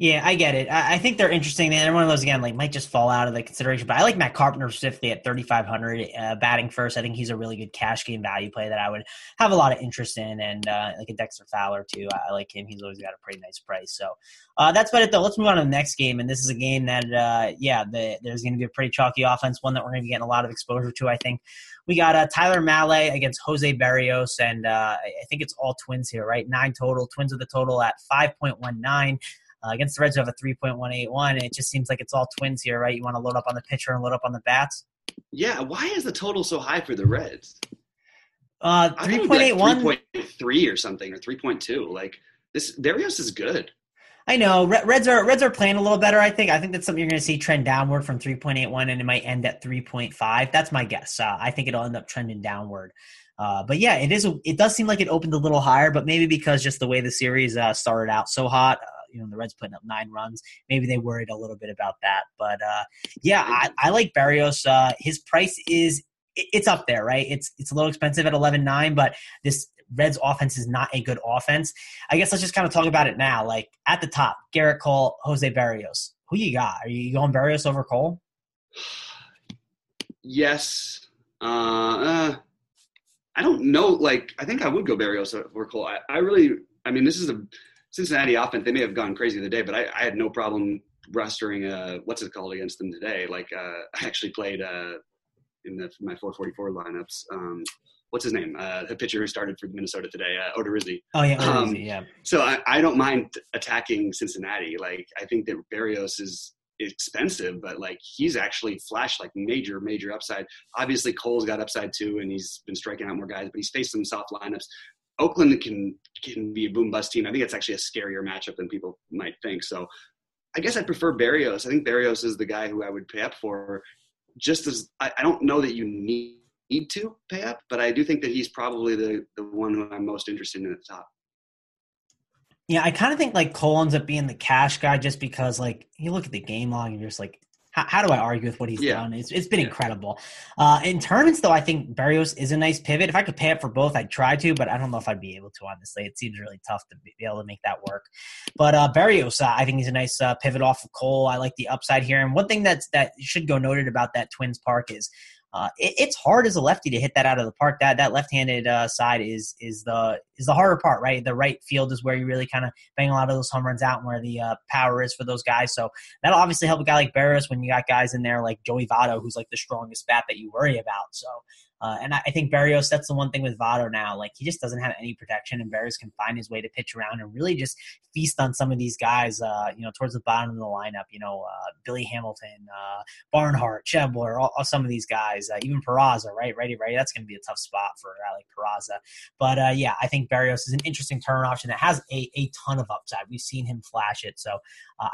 Yeah, I get it. I, I think they're interesting. And one of those again, like might just fall out of the consideration. But I like Matt Carpenter specifically at 3,500 uh, batting first. I think he's a really good cash game value play that I would have a lot of interest in, and uh, like a Dexter Fowler too. I, I, like him. He's always got a pretty nice price. So uh, that's about it though. Let's move on to the next game, and this is a game that uh, yeah, the, there's going to be a pretty chalky offense. One that we're going to be getting a lot of exposure to. I think we got uh, Tyler Mahle against Jose Berrios, and uh, I think it's all Twins here, right? Nine total. Twins with a total at 5.19. Uh, against the Reds, who have a 3.181. It just seems like it's all twins here, right? You want to load up on the pitcher and load up on the bats. Yeah, why is the total so high for the Reds? Uh, 3.81. Like 3.3 or something, or 3.2. Like, this, Berrios is good. I know Reds are Reds are playing a little better. I think I think that's something you're going to see trend downward from 3.81, and it might end at 3.5. That's my guess. Uh, I think it'll end up trending downward. Uh, but yeah, it is. It does seem like it opened a little higher, but maybe because just the way the series uh, started out so hot, uh, you know the Reds putting up nine runs. Maybe they worried a little bit about that. But uh, yeah, I, I, like Berrios. Uh, his price is it's up there, right? It's it's a little expensive at eleven nine, but this Reds offense is not a good offense. I guess let's just kind of talk about it now. Like at the top, Gerrit Cole, Jose Berrios. Who you got? Are you going Berrios over Cole? Yes. Uh, uh, I don't know. Like, I think I would go Berrios over Cole. I, I really, I mean, this is a Cincinnati offense, they may have gone crazy the day, but I, I had no problem rostering uh, what's it called against them today. Like uh, I actually played uh, in the, my 444 lineups. Um, what's his name? Uh, the pitcher who started for Minnesota today, uh, Odorizzi. Oh yeah, Odorizzi, um, yeah. So I, I don't mind attacking Cincinnati. Like I think that Berrios is expensive, but like he's actually flashed like major, major upside. Obviously, Cole's got upside too, and he's been striking out more guys, but he's faced some soft lineups. Oakland can can be a boom bust team. I think it's actually a scarier matchup than people might think. So I guess I prefer Berrios. I think Berrios is the guy who I would pay up for. Just as I, I don't know that you need need to pay up, but I do think that he's probably the the one who I'm most interested in at the top. Yeah, I kind of think like Cole ends up being the cash guy just because like you look at the game log and you're just like how, how, do I argue with what he's yeah. done? It's, it's been yeah. incredible. Uh, in tournaments, though, I think Berrios is a nice pivot. If I could pay up for both, I'd try to, but I don't know if I'd be able to, honestly. It seems really tough to be able to make that work. But uh, Berrios, uh, I think he's a nice uh, pivot off of Cole. I like the upside here. And one thing that's that should go noted about that Twins Park is uh, it, it's hard as a lefty to hit that out of the park. That that left-handed uh, side is is the is the harder part, right? The right field is where you really kind of bang a lot of those home runs out, and where the uh, power is for those guys. So that'll obviously help a guy like Berrios when you got guys in there like Joey Votto, who's like the strongest bat that you worry about. So uh, and I, I, think Berrios, that's the one thing with Votto now. Like he just doesn't have any protection, and Berrios can find his way to pitch around and really just feast on some of these guys. Uh, you know, towards the bottom of the lineup. You know, uh, Billy Hamilton, uh, Barnhart, Schebler, all, all, some of these guys. Uh, even Peraza, right? Righty, righty. That's going to be a tough spot for a like Peraza. But uh, yeah, I think Berrios is an interesting turn option that has a, a ton of upside. We've seen him flash it, so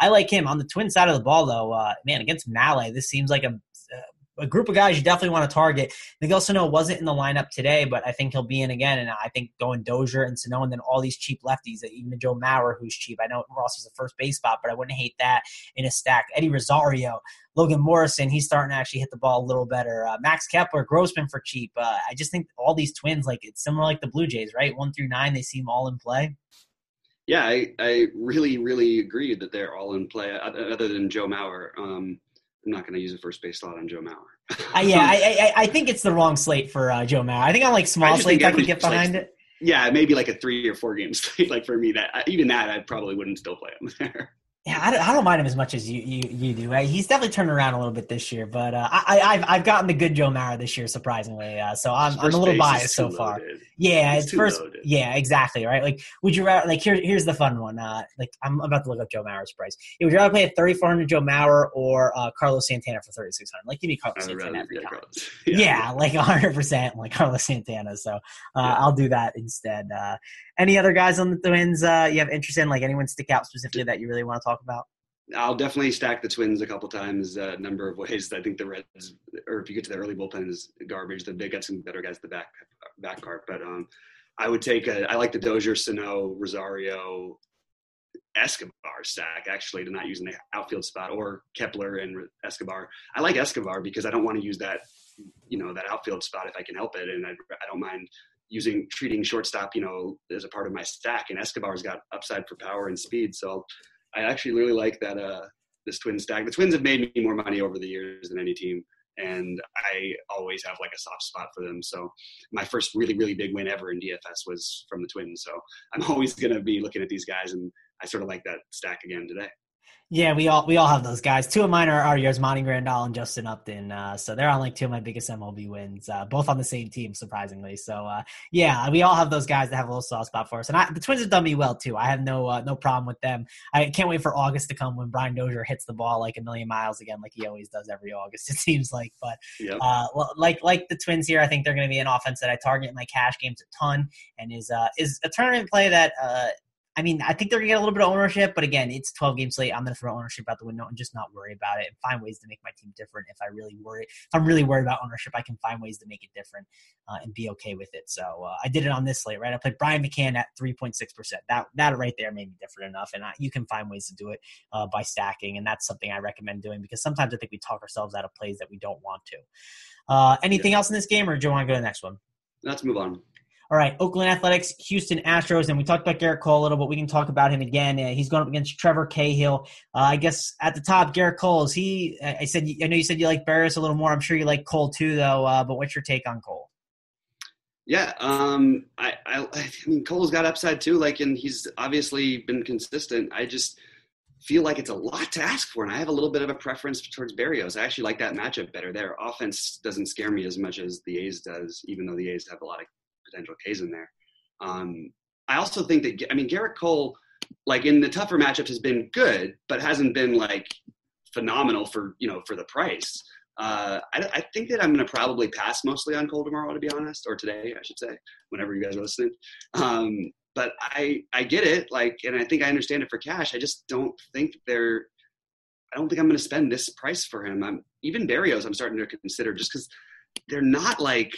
I like him on the twin side of the ball. Though, man, against Mahle, this seems like a a group of guys you definitely want to target. Miguel Sano wasn't in the lineup today, but I think he'll be in again. And I think going Dozier and Sano and then all these cheap lefties, even Joe Mauer, who's cheap. I know Ross is a first base spot, but I wouldn't hate that in a stack. Eddie Rosario, Logan Morrison, he's starting to actually hit the ball a little better. Uh, Max Kepler, Grossman for cheap. Uh, I just think all these twins, like it's similar like the Blue Jays, right? One through nine, they seem all in play. Yeah, I, I really, really agree that they're all in play, other than Joe Mauer. Um, I'm not going to use a first base slot on Joe Mauer. uh, yeah, *laughs* I, I, I think it's the wrong slate for uh, Joe Mauer. I think on like small slates I could get behind it. Yeah, maybe like a three or four game *laughs* slate. Like for me, that even that I probably wouldn't still play him *laughs* there. Yeah, I don't, I don't, mind him as much as you you, you do. He's definitely turned around a little bit this year, but uh, I, have I've gotten the good Joe Mauer this year, surprisingly. Uh, so I'm, I'm a little biased so far. Loaded. Yeah, it's, it's first. Loaded. Yeah, exactly. Right. Like, would you rather like here? Here's the fun one. Uh, like I'm about to look up Joe Mauer's price. Yeah, would you rather play at 3,400 Joe Mauer or uh, Carlos Santana for 3,600? Like, give me Carlos Santana every time. *laughs* yeah, yeah, like 100 percent like Carlos Santana. So uh, yeah. I'll do that instead. Any other guys on the Twins uh, you have interest in? Like anyone stick out specifically that you really want to talk about? I'll definitely stack the Twins a couple times, a uh, number of ways. I think the Reds, or if you get to the early bullpen, is garbage. They got some better guys at the back back part, but um, I would take a. I like the Dozier, Sano, Rosario, Escobar stack actually to not using the outfield spot or Kepler and Escobar. I like Escobar because I don't want to use that, you know, that outfield spot if I can help it, and I, I don't mind using treating shortstop, you know, as a part of my stack. And Escobar's got upside for power and speed, so I actually really like that uh, this twin stack. The Twins have made me more money over the years than any team, and I always have like a soft spot for them. So my first really really big win ever in DFS was from the Twins. So I'm *laughs* always to be looking at these guys, and I sort of like that stack again today. Yeah, we all we all have those guys. Two of mine are, are yours, Monty Grandal and Justin Upton. Uh, so they're on like two of my biggest MLB wins, uh, both on the same team, surprisingly. So uh, yeah, we all have those guys that have a little soft spot for us, and I, the Twins have done me well too. I have no uh, no problem with them. I can't wait for August to come when Brian Dozier hits the ball like a million miles again, like he always does every August. *laughs* It seems like, but yep. Uh, like like the Twins here, I think they're going to be an offense that I target in my cash games a ton, and is uh, is a tournament play that I mean, I think they're gonna get a little bit of ownership, but again, it's 12 games late. I'm gonna throw ownership out the window and just not worry about it and find ways to make my team different. If I really worry, if I'm really worried about ownership, I can find ways to make it different uh, and be okay with it. So uh, I did it on this slate, right? I played Brian McCann at 3.6 percent. That that right there made me different enough, and I, you can find ways to do it uh, by stacking, and that's something I recommend doing because sometimes I think we talk ourselves out of plays that we don't want to. Uh, anything yeah. else in this game, or do you want to go to the next one? Let's move on. All right, Oakland Athletics, Houston Astros, and we talked about Gerrit Cole a little, but we can talk about him again. Uh, he's going up against Trevor Cahill. Uh, I guess at the top, Gerrit Cole is he? I said I know you said you like Berrios a little more. I'm sure you like Cole too, though. Uh, but what's your take on Cole? Yeah, um, I, I, I mean Cole's got upside too. Like, and he's obviously been consistent. I just feel like it's a lot to ask for, and I have a little bit of a preference towards Berrios. I actually like that matchup better. Their offense doesn't scare me as much as the A's does, even though the A's have a lot of potential K's in there. Um, I also think that I mean Gerrit Cole, like in the tougher matchups, has been good, but hasn't been like phenomenal for you know for the price. Uh, I, I, think that I'm going to probably pass mostly on Cole tomorrow, to be honest, or today, I should say, whenever you guys are listening. Um, but I I get it, like, and I think I understand it for cash. I just don't think they're. I don't think I'm going to spend this price for him. I'm even Berrios. I'm starting to consider just because they're not like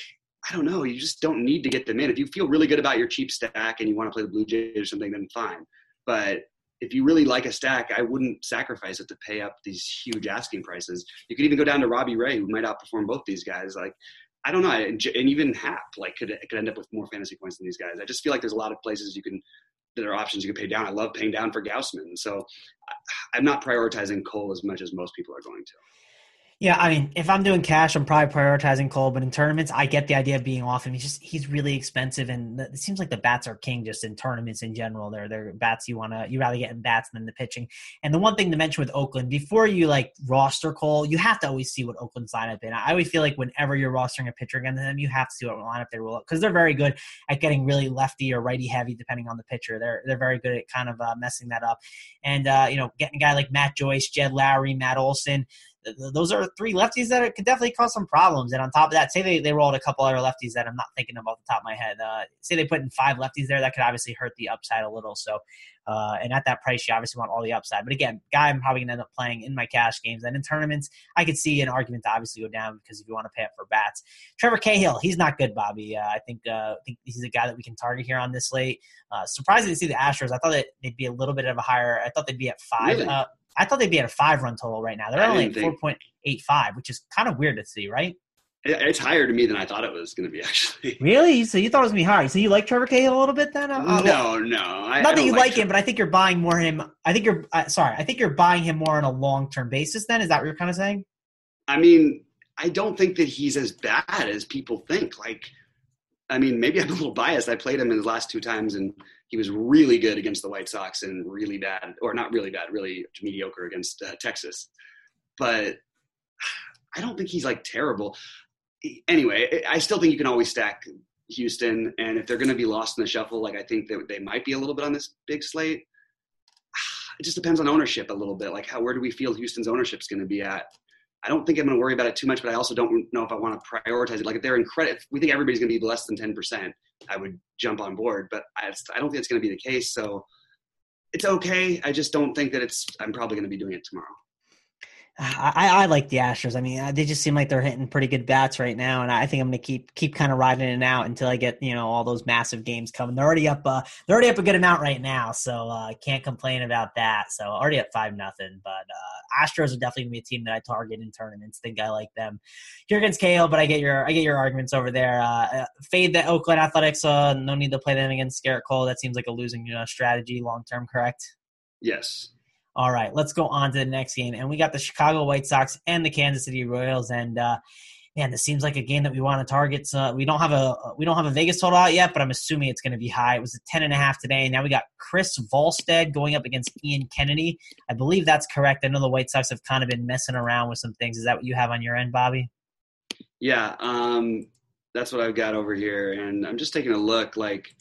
I don't know. You just don't need to get them in. If you feel really good about your cheap stack and you want to play the Blue Jays or something, then fine. But if you really like a stack, I wouldn't sacrifice it to pay up these huge asking prices. You could even go down to Robbie Ray, who might outperform both these guys. Like, I don't know, and, even Happ like could could end up with more fantasy points than these guys. I just feel like there's a lot of places you can that are options you can pay down. I love paying down for Gausman, so I'm not prioritizing Cole as much as most people are going to. Yeah, I mean, if I'm doing cash, I'm probably prioritizing Cole. But in tournaments, I get the idea of being off him. He's just he's really expensive, and it seems like the bats are king just in tournaments in general. They're they're bats you want to you rather get in bats than the pitching. And the one thing to mention with Oakland, before you like roster Cole, you have to always see what Oakland's lineup in. I always feel like whenever you're rostering a pitcher against them, you have to see what lineup they roll up because they're very good at getting really lefty or righty heavy depending on the pitcher. They're they're very good at kind of uh, messing that up, and uh, you know getting a guy like Matt Joyce, Jed Lowrie, Matt Olson those are three lefties that could definitely cause some problems. And on top of that, say they, they rolled a couple other lefties that I'm not thinking of off the top of my head. Uh, say they put in five lefties there, that could obviously hurt the upside a little. So, uh, and at that price, you obviously want all the upside. But again, guy I'm probably going to end up playing in my cash games. And in tournaments, I could see an argument to obviously go down because if you want to pay up for bats. Trevor Cahill, he's not good, Bobby. Uh, I think uh, I think he's a guy that we can target here on this slate. Uh, surprising to see the Astros. I thought that they'd be a little bit of a higher. I thought they'd be at five. Really? Uh, I thought they'd be at a five run total right now. They're only at four point eight five, which is kind of weird to see, right? It's higher to me than I thought it was going to be. *laughs* Actually, really? So you thought it was going to be higher? So you like Trevor Cahill a little bit then? Uh, no, no. I, not I that you like, like him, but I think you're buying more him. I think you're uh, sorry. I think you're buying him more on a long term basis. Then is that what you're kind of saying? I mean, I don't think that he's as bad as people think. Like, I mean, maybe I'm a little biased. I played him in his last two times, and he was really good against the White Sox and really bad, or not really bad, really mediocre against uh, Texas. But I don't think he's like terrible. Anyway, I still think you can always stack Houston, and if they're going to be lost in the shuffle, like I think that they might be a little bit on this big slate. *sighs* It just depends on ownership a little bit. Like, how where do we feel Houston's ownership is going to be at? I don't think I'm going to worry about it too much, but I also don't know if I want to prioritize it. Like if they're in credit, we think everybody's going to be less than 10%, I would jump on board, but I, I don't think it's going to be the case. So it's okay. I just don't think that it's. I'm probably going to be doing it tomorrow. I, I like the Astros. I mean, uh, they just seem like they're hitting pretty good bats right now, and I think I'm going to keep keep kind of riding it out until I get you know all those massive games coming. They're already up. Uh, they're already up a good amount right now, so I uh, can't complain about that. So already up five nothing. But uh, Astros are definitely going to be a team that I target in tournaments. Think I like them here against Kale, but I get your I get your arguments over there. Uh, uh fade the Oakland Athletics. no need to play them against Gerrit Cole. That seems like a losing you know, strategy long term. Correct. Yes. All right, let's go on to the next game. And we got the Chicago White Sox and the Kansas City Royals. And uh, man, this seems like a game that we want to target. So we don't have a we don't have a Vegas total out yet, but I'm assuming it's going to be high. It was a ten and a half today. And now we got Chris Volstad going up against Ian Kennedy. I believe that's correct. I know the White Sox have kind of been messing around with some things. Is that what you have on your end, Bobby? Yeah, um, that's what I've got over here, and I'm just taking a look. Like,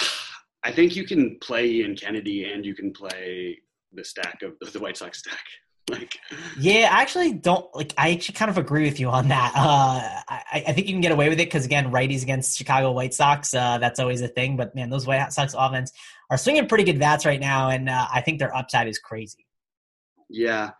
*sighs* I think you can play Ian Kennedy and you can play the stack of the White Sox stack. *laughs* Like, yeah, I actually don't like. I actually kind of agree with you on that. Uh, I, I think you can get away with it because again, righties against Chicago White Sox, uh, that's always a thing. But man, those White Sox offense are swinging pretty good bats right now, and uh, I think their upside is crazy. Yeah,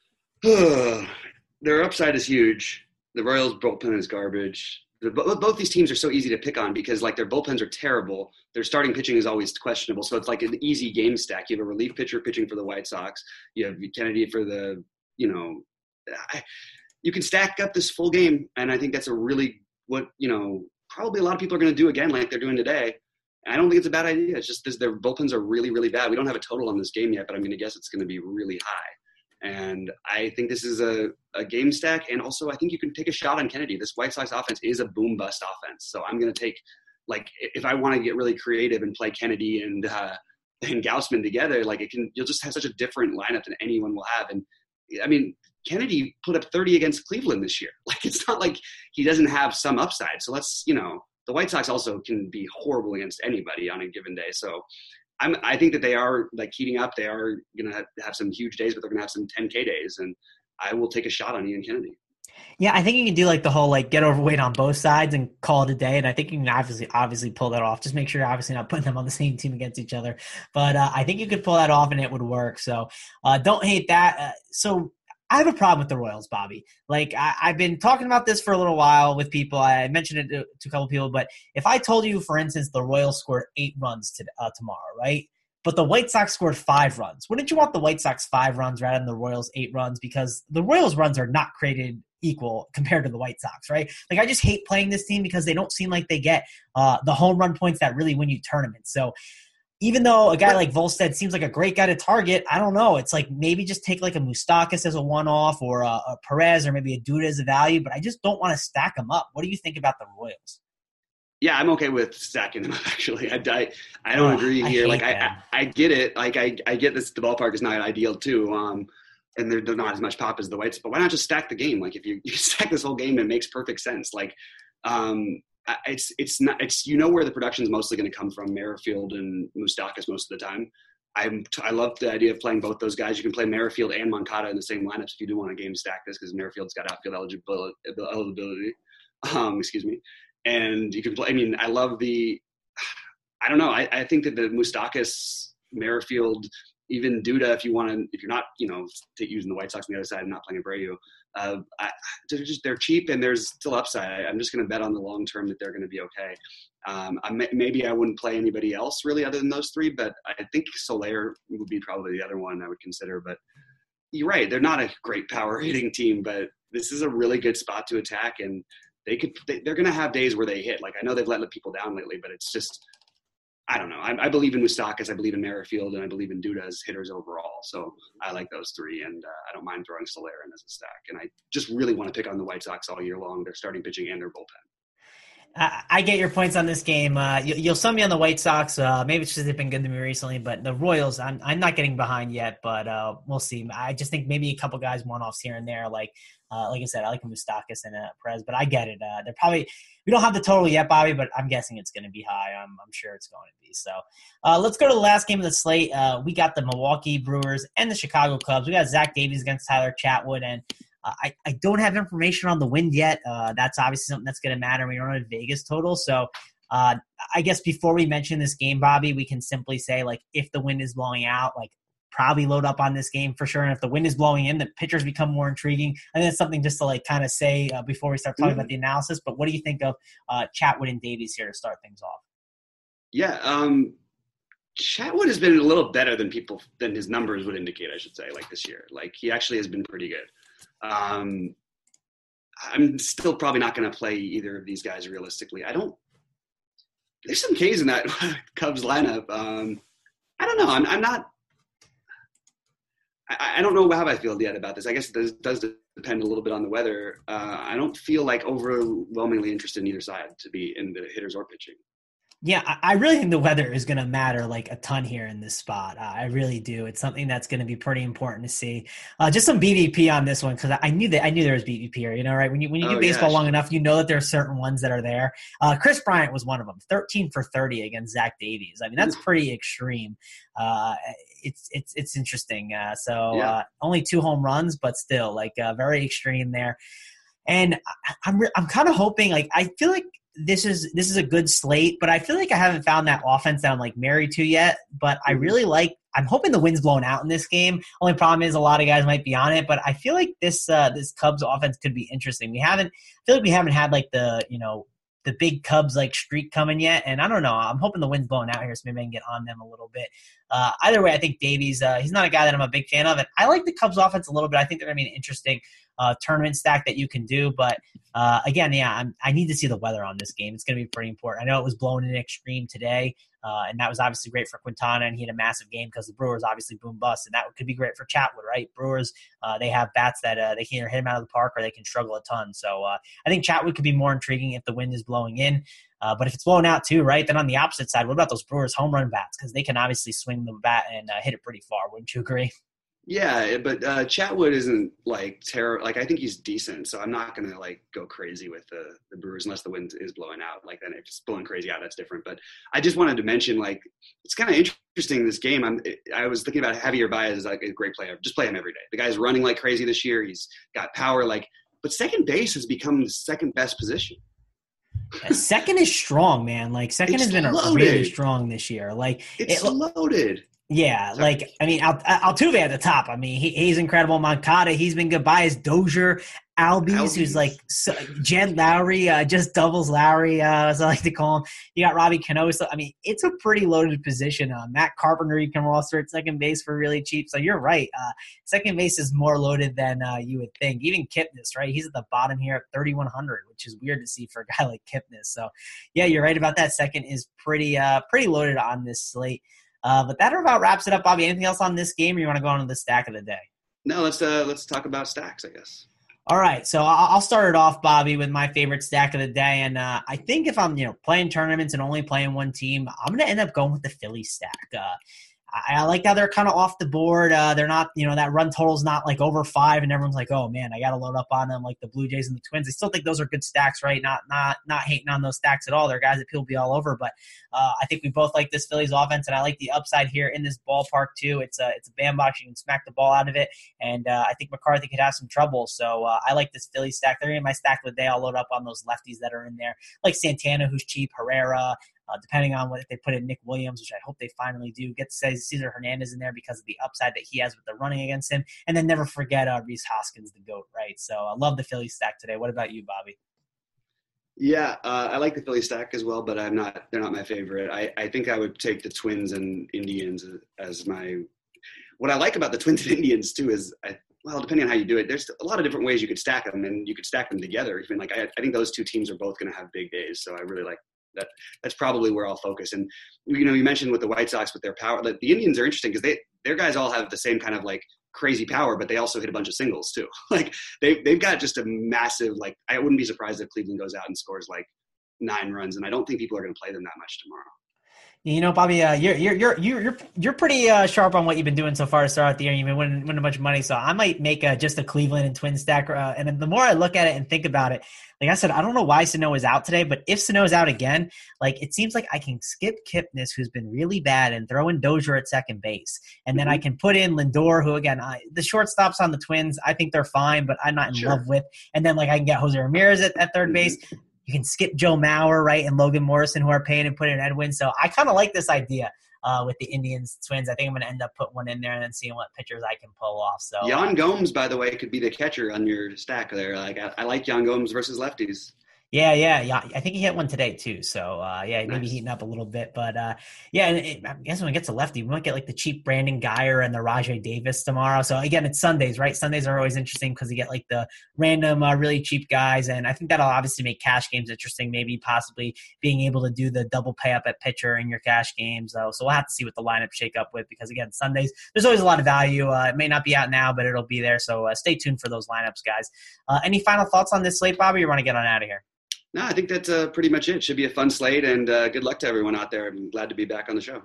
*sighs* their upside is huge. The Royals bullpen is garbage both these teams are so easy to pick on because like their bullpens are terrible. Their starting pitching is always questionable. So it's like an easy game stack. You have a relief pitcher pitching for the White Sox. You have Kennedy for the, you know, I, you can stack up this full game. And I think that's a really, what, you know, probably a lot of people are going to do again, like they're doing today. I don't think it's a bad idea. It's just this, their bullpens are really, really bad. We don't have a total on this game yet, but I'm going to guess it's going to be really high. And I think this is a, a game stack. And also, I think you can take a shot on Kennedy. This White Sox offense is a boom bust offense. So I'm going to take, like, if I want to get really creative and play Kennedy and, uh, *laughs* and Gausman together, like, it can, you'll just have such a different lineup than anyone will have. And I mean, Kennedy put up 30 against Cleveland this year. *laughs* Like, it's not like he doesn't have some upside. So let's, you know, the White Sox also can be horrible against anybody on a given day. So I'm, I think that they are like heating up. They are going to have, some huge days, but they're going to have some 10K days. And I will take a shot on Ian Kennedy. Yeah, I think you can do like the whole like get overweight on both sides and call it a day. And I think you can obviously obviously pull that off. Just make sure you're obviously not putting them on the same team against each other. But uh, I think you could pull that off and it would work. So uh, don't hate that. Uh, so I have a problem with the Royals, Bobby. Like I, have been talking about this for a little while with people. I mentioned it to, to, a couple people, but if I told you, for instance, the Royals scored eight runs to, uh, tomorrow, right? But the White Sox scored five runs. Wouldn't you want the White Sox five runs rather than the Royals eight runs? Because the Royals runs are not created equal compared to the White Sox, right? Like I just hate playing this team because they don't seem like they get uh, the home run points that really win you tournaments. So even though a guy like Volstad seems like a great guy to target, I don't know. It's like maybe just take like a Moustakas as a one-off or a, a Perez or maybe a Duda as a value, but I just don't want to stack them up. What do you think about the Royals? Yeah, I'm okay with stacking them up. *laughs* Actually, I I, I don't oh, agree here. I like I, I, I get it. Like I I get this. The ballpark is not ideal too. Um, and they're, they're not as much pop as the whites. But why not just stack the game? Like if you, *laughs* you stack this whole game, it makes perfect sense. Like um, it's it's not it's you know where the production is mostly going to come from Merrifield and Moustakas most of the time. I'm I love the idea of playing both those guys. You can play Merrifield and Moncada in the same lineups if you do want to game stack this because Merrifield's got outfield eligibility. eligibility. Um, excuse me, and you can play. I mean, I love the. I don't know. I, I think that the Moustakas, Merrifield, even Duda, if you want to, if you're not, you know, using the White Sox on the other side and not playing Abreu, uh, I, they're just they're cheap and there's still upside. I, am just going to bet on the long term that they're going to be okay. Um, I may, maybe I wouldn't play anybody else really other than those three, but I think Soler would be probably the other one I would consider. But you're right; they're not a great power *laughs* hitting team, but this is a really good spot to attack, and they could they, are going to have days where they hit. Like I know they've let people down lately, but it's just I don't know. I, I believe in Moustakas, I believe in Merrifield, and I believe in Duda's hitters overall. So I like those three, and uh, I don't mind throwing Soler in as a stack. And I just really want to pick on the White Sox all year long. Their starting pitching and their bullpen. I get your points on this game. Uh, you, will sum me on the White Sox. Uh, maybe it's just they've been good to me recently, but the Royals, I'm I'm not getting behind yet, but uh, we'll see. I just think maybe a couple guys one offs here and there, like uh, like I said, I like Moustakas and uh, Perez, but I get it. Uh, they're probably we don't have the total yet, Bobby, but I'm guessing it's going to be high. I'm, I'm sure it's going to be. So uh, let's go to the last game of the slate. Uh, we got the Milwaukee Brewers and the Chicago Cubs. We got Zach Davies against Tyler Chatwood, and I, I don't have information on the wind yet. That's obviously something that's going to matter We don't have a Vegas total. So I guess before we mention this game, Bobby, we can simply say like if the wind is blowing out, like probably load up on this game for sure. And if the wind is blowing in, the pitchers become more intriguing. And that's something just to like kind of say uh, before we start talking mm-hmm. about the analysis. But what do you think of uh, Chatwood and Davies here to start things off? Yeah, um, Chatwood has been a little better than people than his numbers would indicate. I should say, like this year, like he actually has been pretty good. Um, I'm still probably not going to play either of these guys realistically. I don't. There's some K's in that *laughs* Cubs lineup. Um, I don't know. I'm, I'm not. I, I, don't know how I feel yet about this. I guess it does, does depend a little bit on the weather. Uh, I don't feel like overwhelmingly interested in either side to be in the hitters or pitching. Yeah, I really think the weather is going to matter like a ton here in this spot. Uh, I really do. It's something that's going to be pretty important to see. Uh, just some BVP on this one because I knew that I knew there was BVP here. You know, right? When you when you oh, do baseball yeah, long enough, you know that there are certain ones that are there. Uh, Kris Bryant was one of them. Thirteen for thirty against Zach Davies. I mean, that's pretty extreme. Uh, it's it's it's interesting. Uh, so yeah. Uh, only two home runs, but still like very extreme there. And I'm I'm kind of hoping like I feel like this is this is a good slate, but I feel like I haven't found that offense that I'm like married to yet. But I mm-hmm. really like. I'm hoping the wind's blown out in this game. Only problem is a lot of guys might be on it, but I feel like this uh, this Cubs offense could be interesting. We haven't I feel like we haven't had like the you know the big Cubs like streak coming yet, and I don't know. I'm hoping the wind's blowing out here, so maybe I can get on them a little bit. Uh, either way, I think Davies. Uh, he's not a guy that I'm a big fan of, and I like the Cubs offense a little bit. I think they're going to be an interesting uh, tournament stack that you can do. But uh, again, yeah, I'm, i need to see the weather on this game. It's going to be pretty important. I know it was blowing in extreme today, uh, and that was obviously great for Quintana, and he had a massive game because the Brewers obviously boom bust, and that could be great for Chatwood, right? Brewers, uh, they have bats that they can either hit him out of the park or they can struggle a ton. So I think Chatwood could be more intriguing if the wind is blowing in. Uh, but if it's blowing out too, right? Then on the opposite side, what about those Brewers home run bats? Because they can obviously swing the bat and uh, hit it pretty far. Wouldn't you agree? Yeah, but uh, Chatwood isn't like terrible. Like I think he's decent, so I'm not gonna like go crazy with the the Brewers unless the wind is blowing out. Like then if it's blowing crazy out, that's different. But I just wanted to mention like it's kind of interesting this game. I'm I was thinking about Javier Baez is like a great player. Just play him every day. The guy's running like crazy this year. He's got power. Like, but second base has become the second best position. Second is strong, man. Like second it's has been loaded. really strong this year. Like it's it, loaded. Yeah, like I mean, Al- Altuve at the top. I mean, he, he's incredible. Moncada, he's been good. Bias Dozier, Albies, Albies. who's like so, Jed Lowrie, uh, just doubles Lowrie, uh, as I like to call him. You got Robbie Cano. So I mean, it's a pretty loaded position. Uh, Matt Carpenter, you can roster at second base for really cheap. So you're right. Uh, second base is more loaded than uh, you would think. Even Kipnis, right? He's at the bottom here at 3100, which is weird to see for a guy *laughs* like Kipnis. So yeah, you're right about that. Second is pretty uh, pretty loaded on this slate. Uh, but that about wraps it up, Bobby. Anything else on this game, or you want to go on to the stack of the day? No, let's uh, let's talk about stacks, I guess. All right, so I'll start it off, Bobby, with my favorite stack of the day, and uh, I think if I'm you know playing tournaments and only playing one team, I'm going to end up going with the Philly stack. Uh, I, I like how they're kind of off the board. Uh, they're not, you know, that run total's not like over five, and everyone's like, oh man, I got to load up on them, like the Blue Jays and the Twins. I still think those are good stacks, right? Not not not hating on those stacks at all. They're guys that people be all over, but uh, I think we both like this Phillies offense, and I like the upside here in this ballpark too. It's a it's a bandbox; you can smack the ball out of it, and uh, I think McCarthy could have some trouble. So uh, I like this Philly stack. They're in my stack of the day. I'll load up on those lefties that are in there, like Santana, who's cheap, Herrera, uh, depending on what if they put in Nick Williams, which I hope they finally do, get Cesar Hernandez in there because of the upside that he has with the running against him, and then never forget uh, Rhys Hoskins, the goat, right? So I love the Philly stack today. What about you, Bobby? Yeah, uh, I like the Philly stack as well, but I'm not. They're not my favorite. I, I think I would take the Twins and Indians as my. What I like about the Twins and Indians too is, I, well, depending on how you do it, there's a lot of different ways you could stack them, and you could stack them together. Even like I, I think those two teams are both going to have big days, so I really like that that's probably where I'll focus. And you know, you mentioned with the White Sox with their power, the Indians are interesting because they their guys all have the same kind of like crazy power, but they also hit a bunch of singles too. *laughs* like they they've got just a massive like I wouldn't be surprised if Cleveland goes out and scores like nine runs, and I don't think people are going to play them that much tomorrow. You know, Bobby, uh, you're you're you're you're you're pretty uh, sharp on what you've been doing so far to start out the year. You've been winning, winning a bunch of money, so I might make a, just a Cleveland and Twin stack. Uh, and the more I look at it and think about it, like I said, I don't know why Sano is out today, but if Sano is out again, like it seems like I can skip Kipnis, who's been really bad, and throw in Dozier at second base, and then mm-hmm. I can put in Lindor, who again, I, the shortstops on the Twins, I think they're fine, but I'm not in sure. love with. And then like I can get Jose Ramirez at, at 3rd mm-hmm. base You can skip Joe Mauer, right, and Logan Morrison, who are paying and put in Edwin. So I kind of like this idea uh, with the Indians Twins. I think I'm going to end up putting one in there and then seeing what pitchers I can pull off. So uh, Gomes, by the way, could be the catcher on your stack there. Like I, I like Yan Gomes versus lefties. Yeah, yeah, yeah. I think he hit one today too. So uh, yeah, maybe heating up a little bit. But uh, yeah, and it, I guess when it gets to lefty, we might get like the cheap Brandon Guyer and the Rajay Davis tomorrow. So again, it's Sundays, right? Sundays are always interesting because you get like the random, uh, really cheap guys, and I think that'll obviously make cash games interesting. Maybe possibly being able to do the double pay up at pitcher in your cash games. So, so we'll have to see what the lineup shake up with because again, Sundays there's always a lot of value. Uh, it may not be out now, but it'll be there. So uh, stay tuned for those lineups, guys. Uh, any final thoughts on this slate, Bobby? You want to get on out of here? No, I think that's uh, pretty much it. Should be a fun slate, and uh, good luck to everyone out there. I'm glad to be back on the show.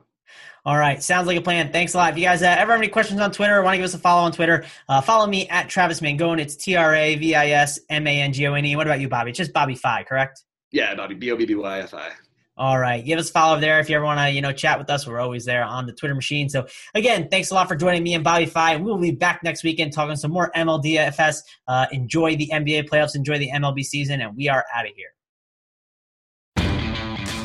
All right, sounds like a plan. Thanks a lot. If you guys uh, ever have any questions on Twitter or want to give us a follow on Twitter, uh, follow me at Travis Mangone. It's T R A V I S M A N G O N E. What about you, Bobby? It's just BobbyFi, correct? Yeah, Bobby B O B B Y F I. All right. Give us a follow there if you ever want to, you know, chat with us. We're always there on the Twitter machine. So again, thanks a lot for joining me and BobbyFi. We will be back next weekend talking some more MLDFS. Uh, enjoy the NBA playoffs, enjoy the MLB season, and we are out of here.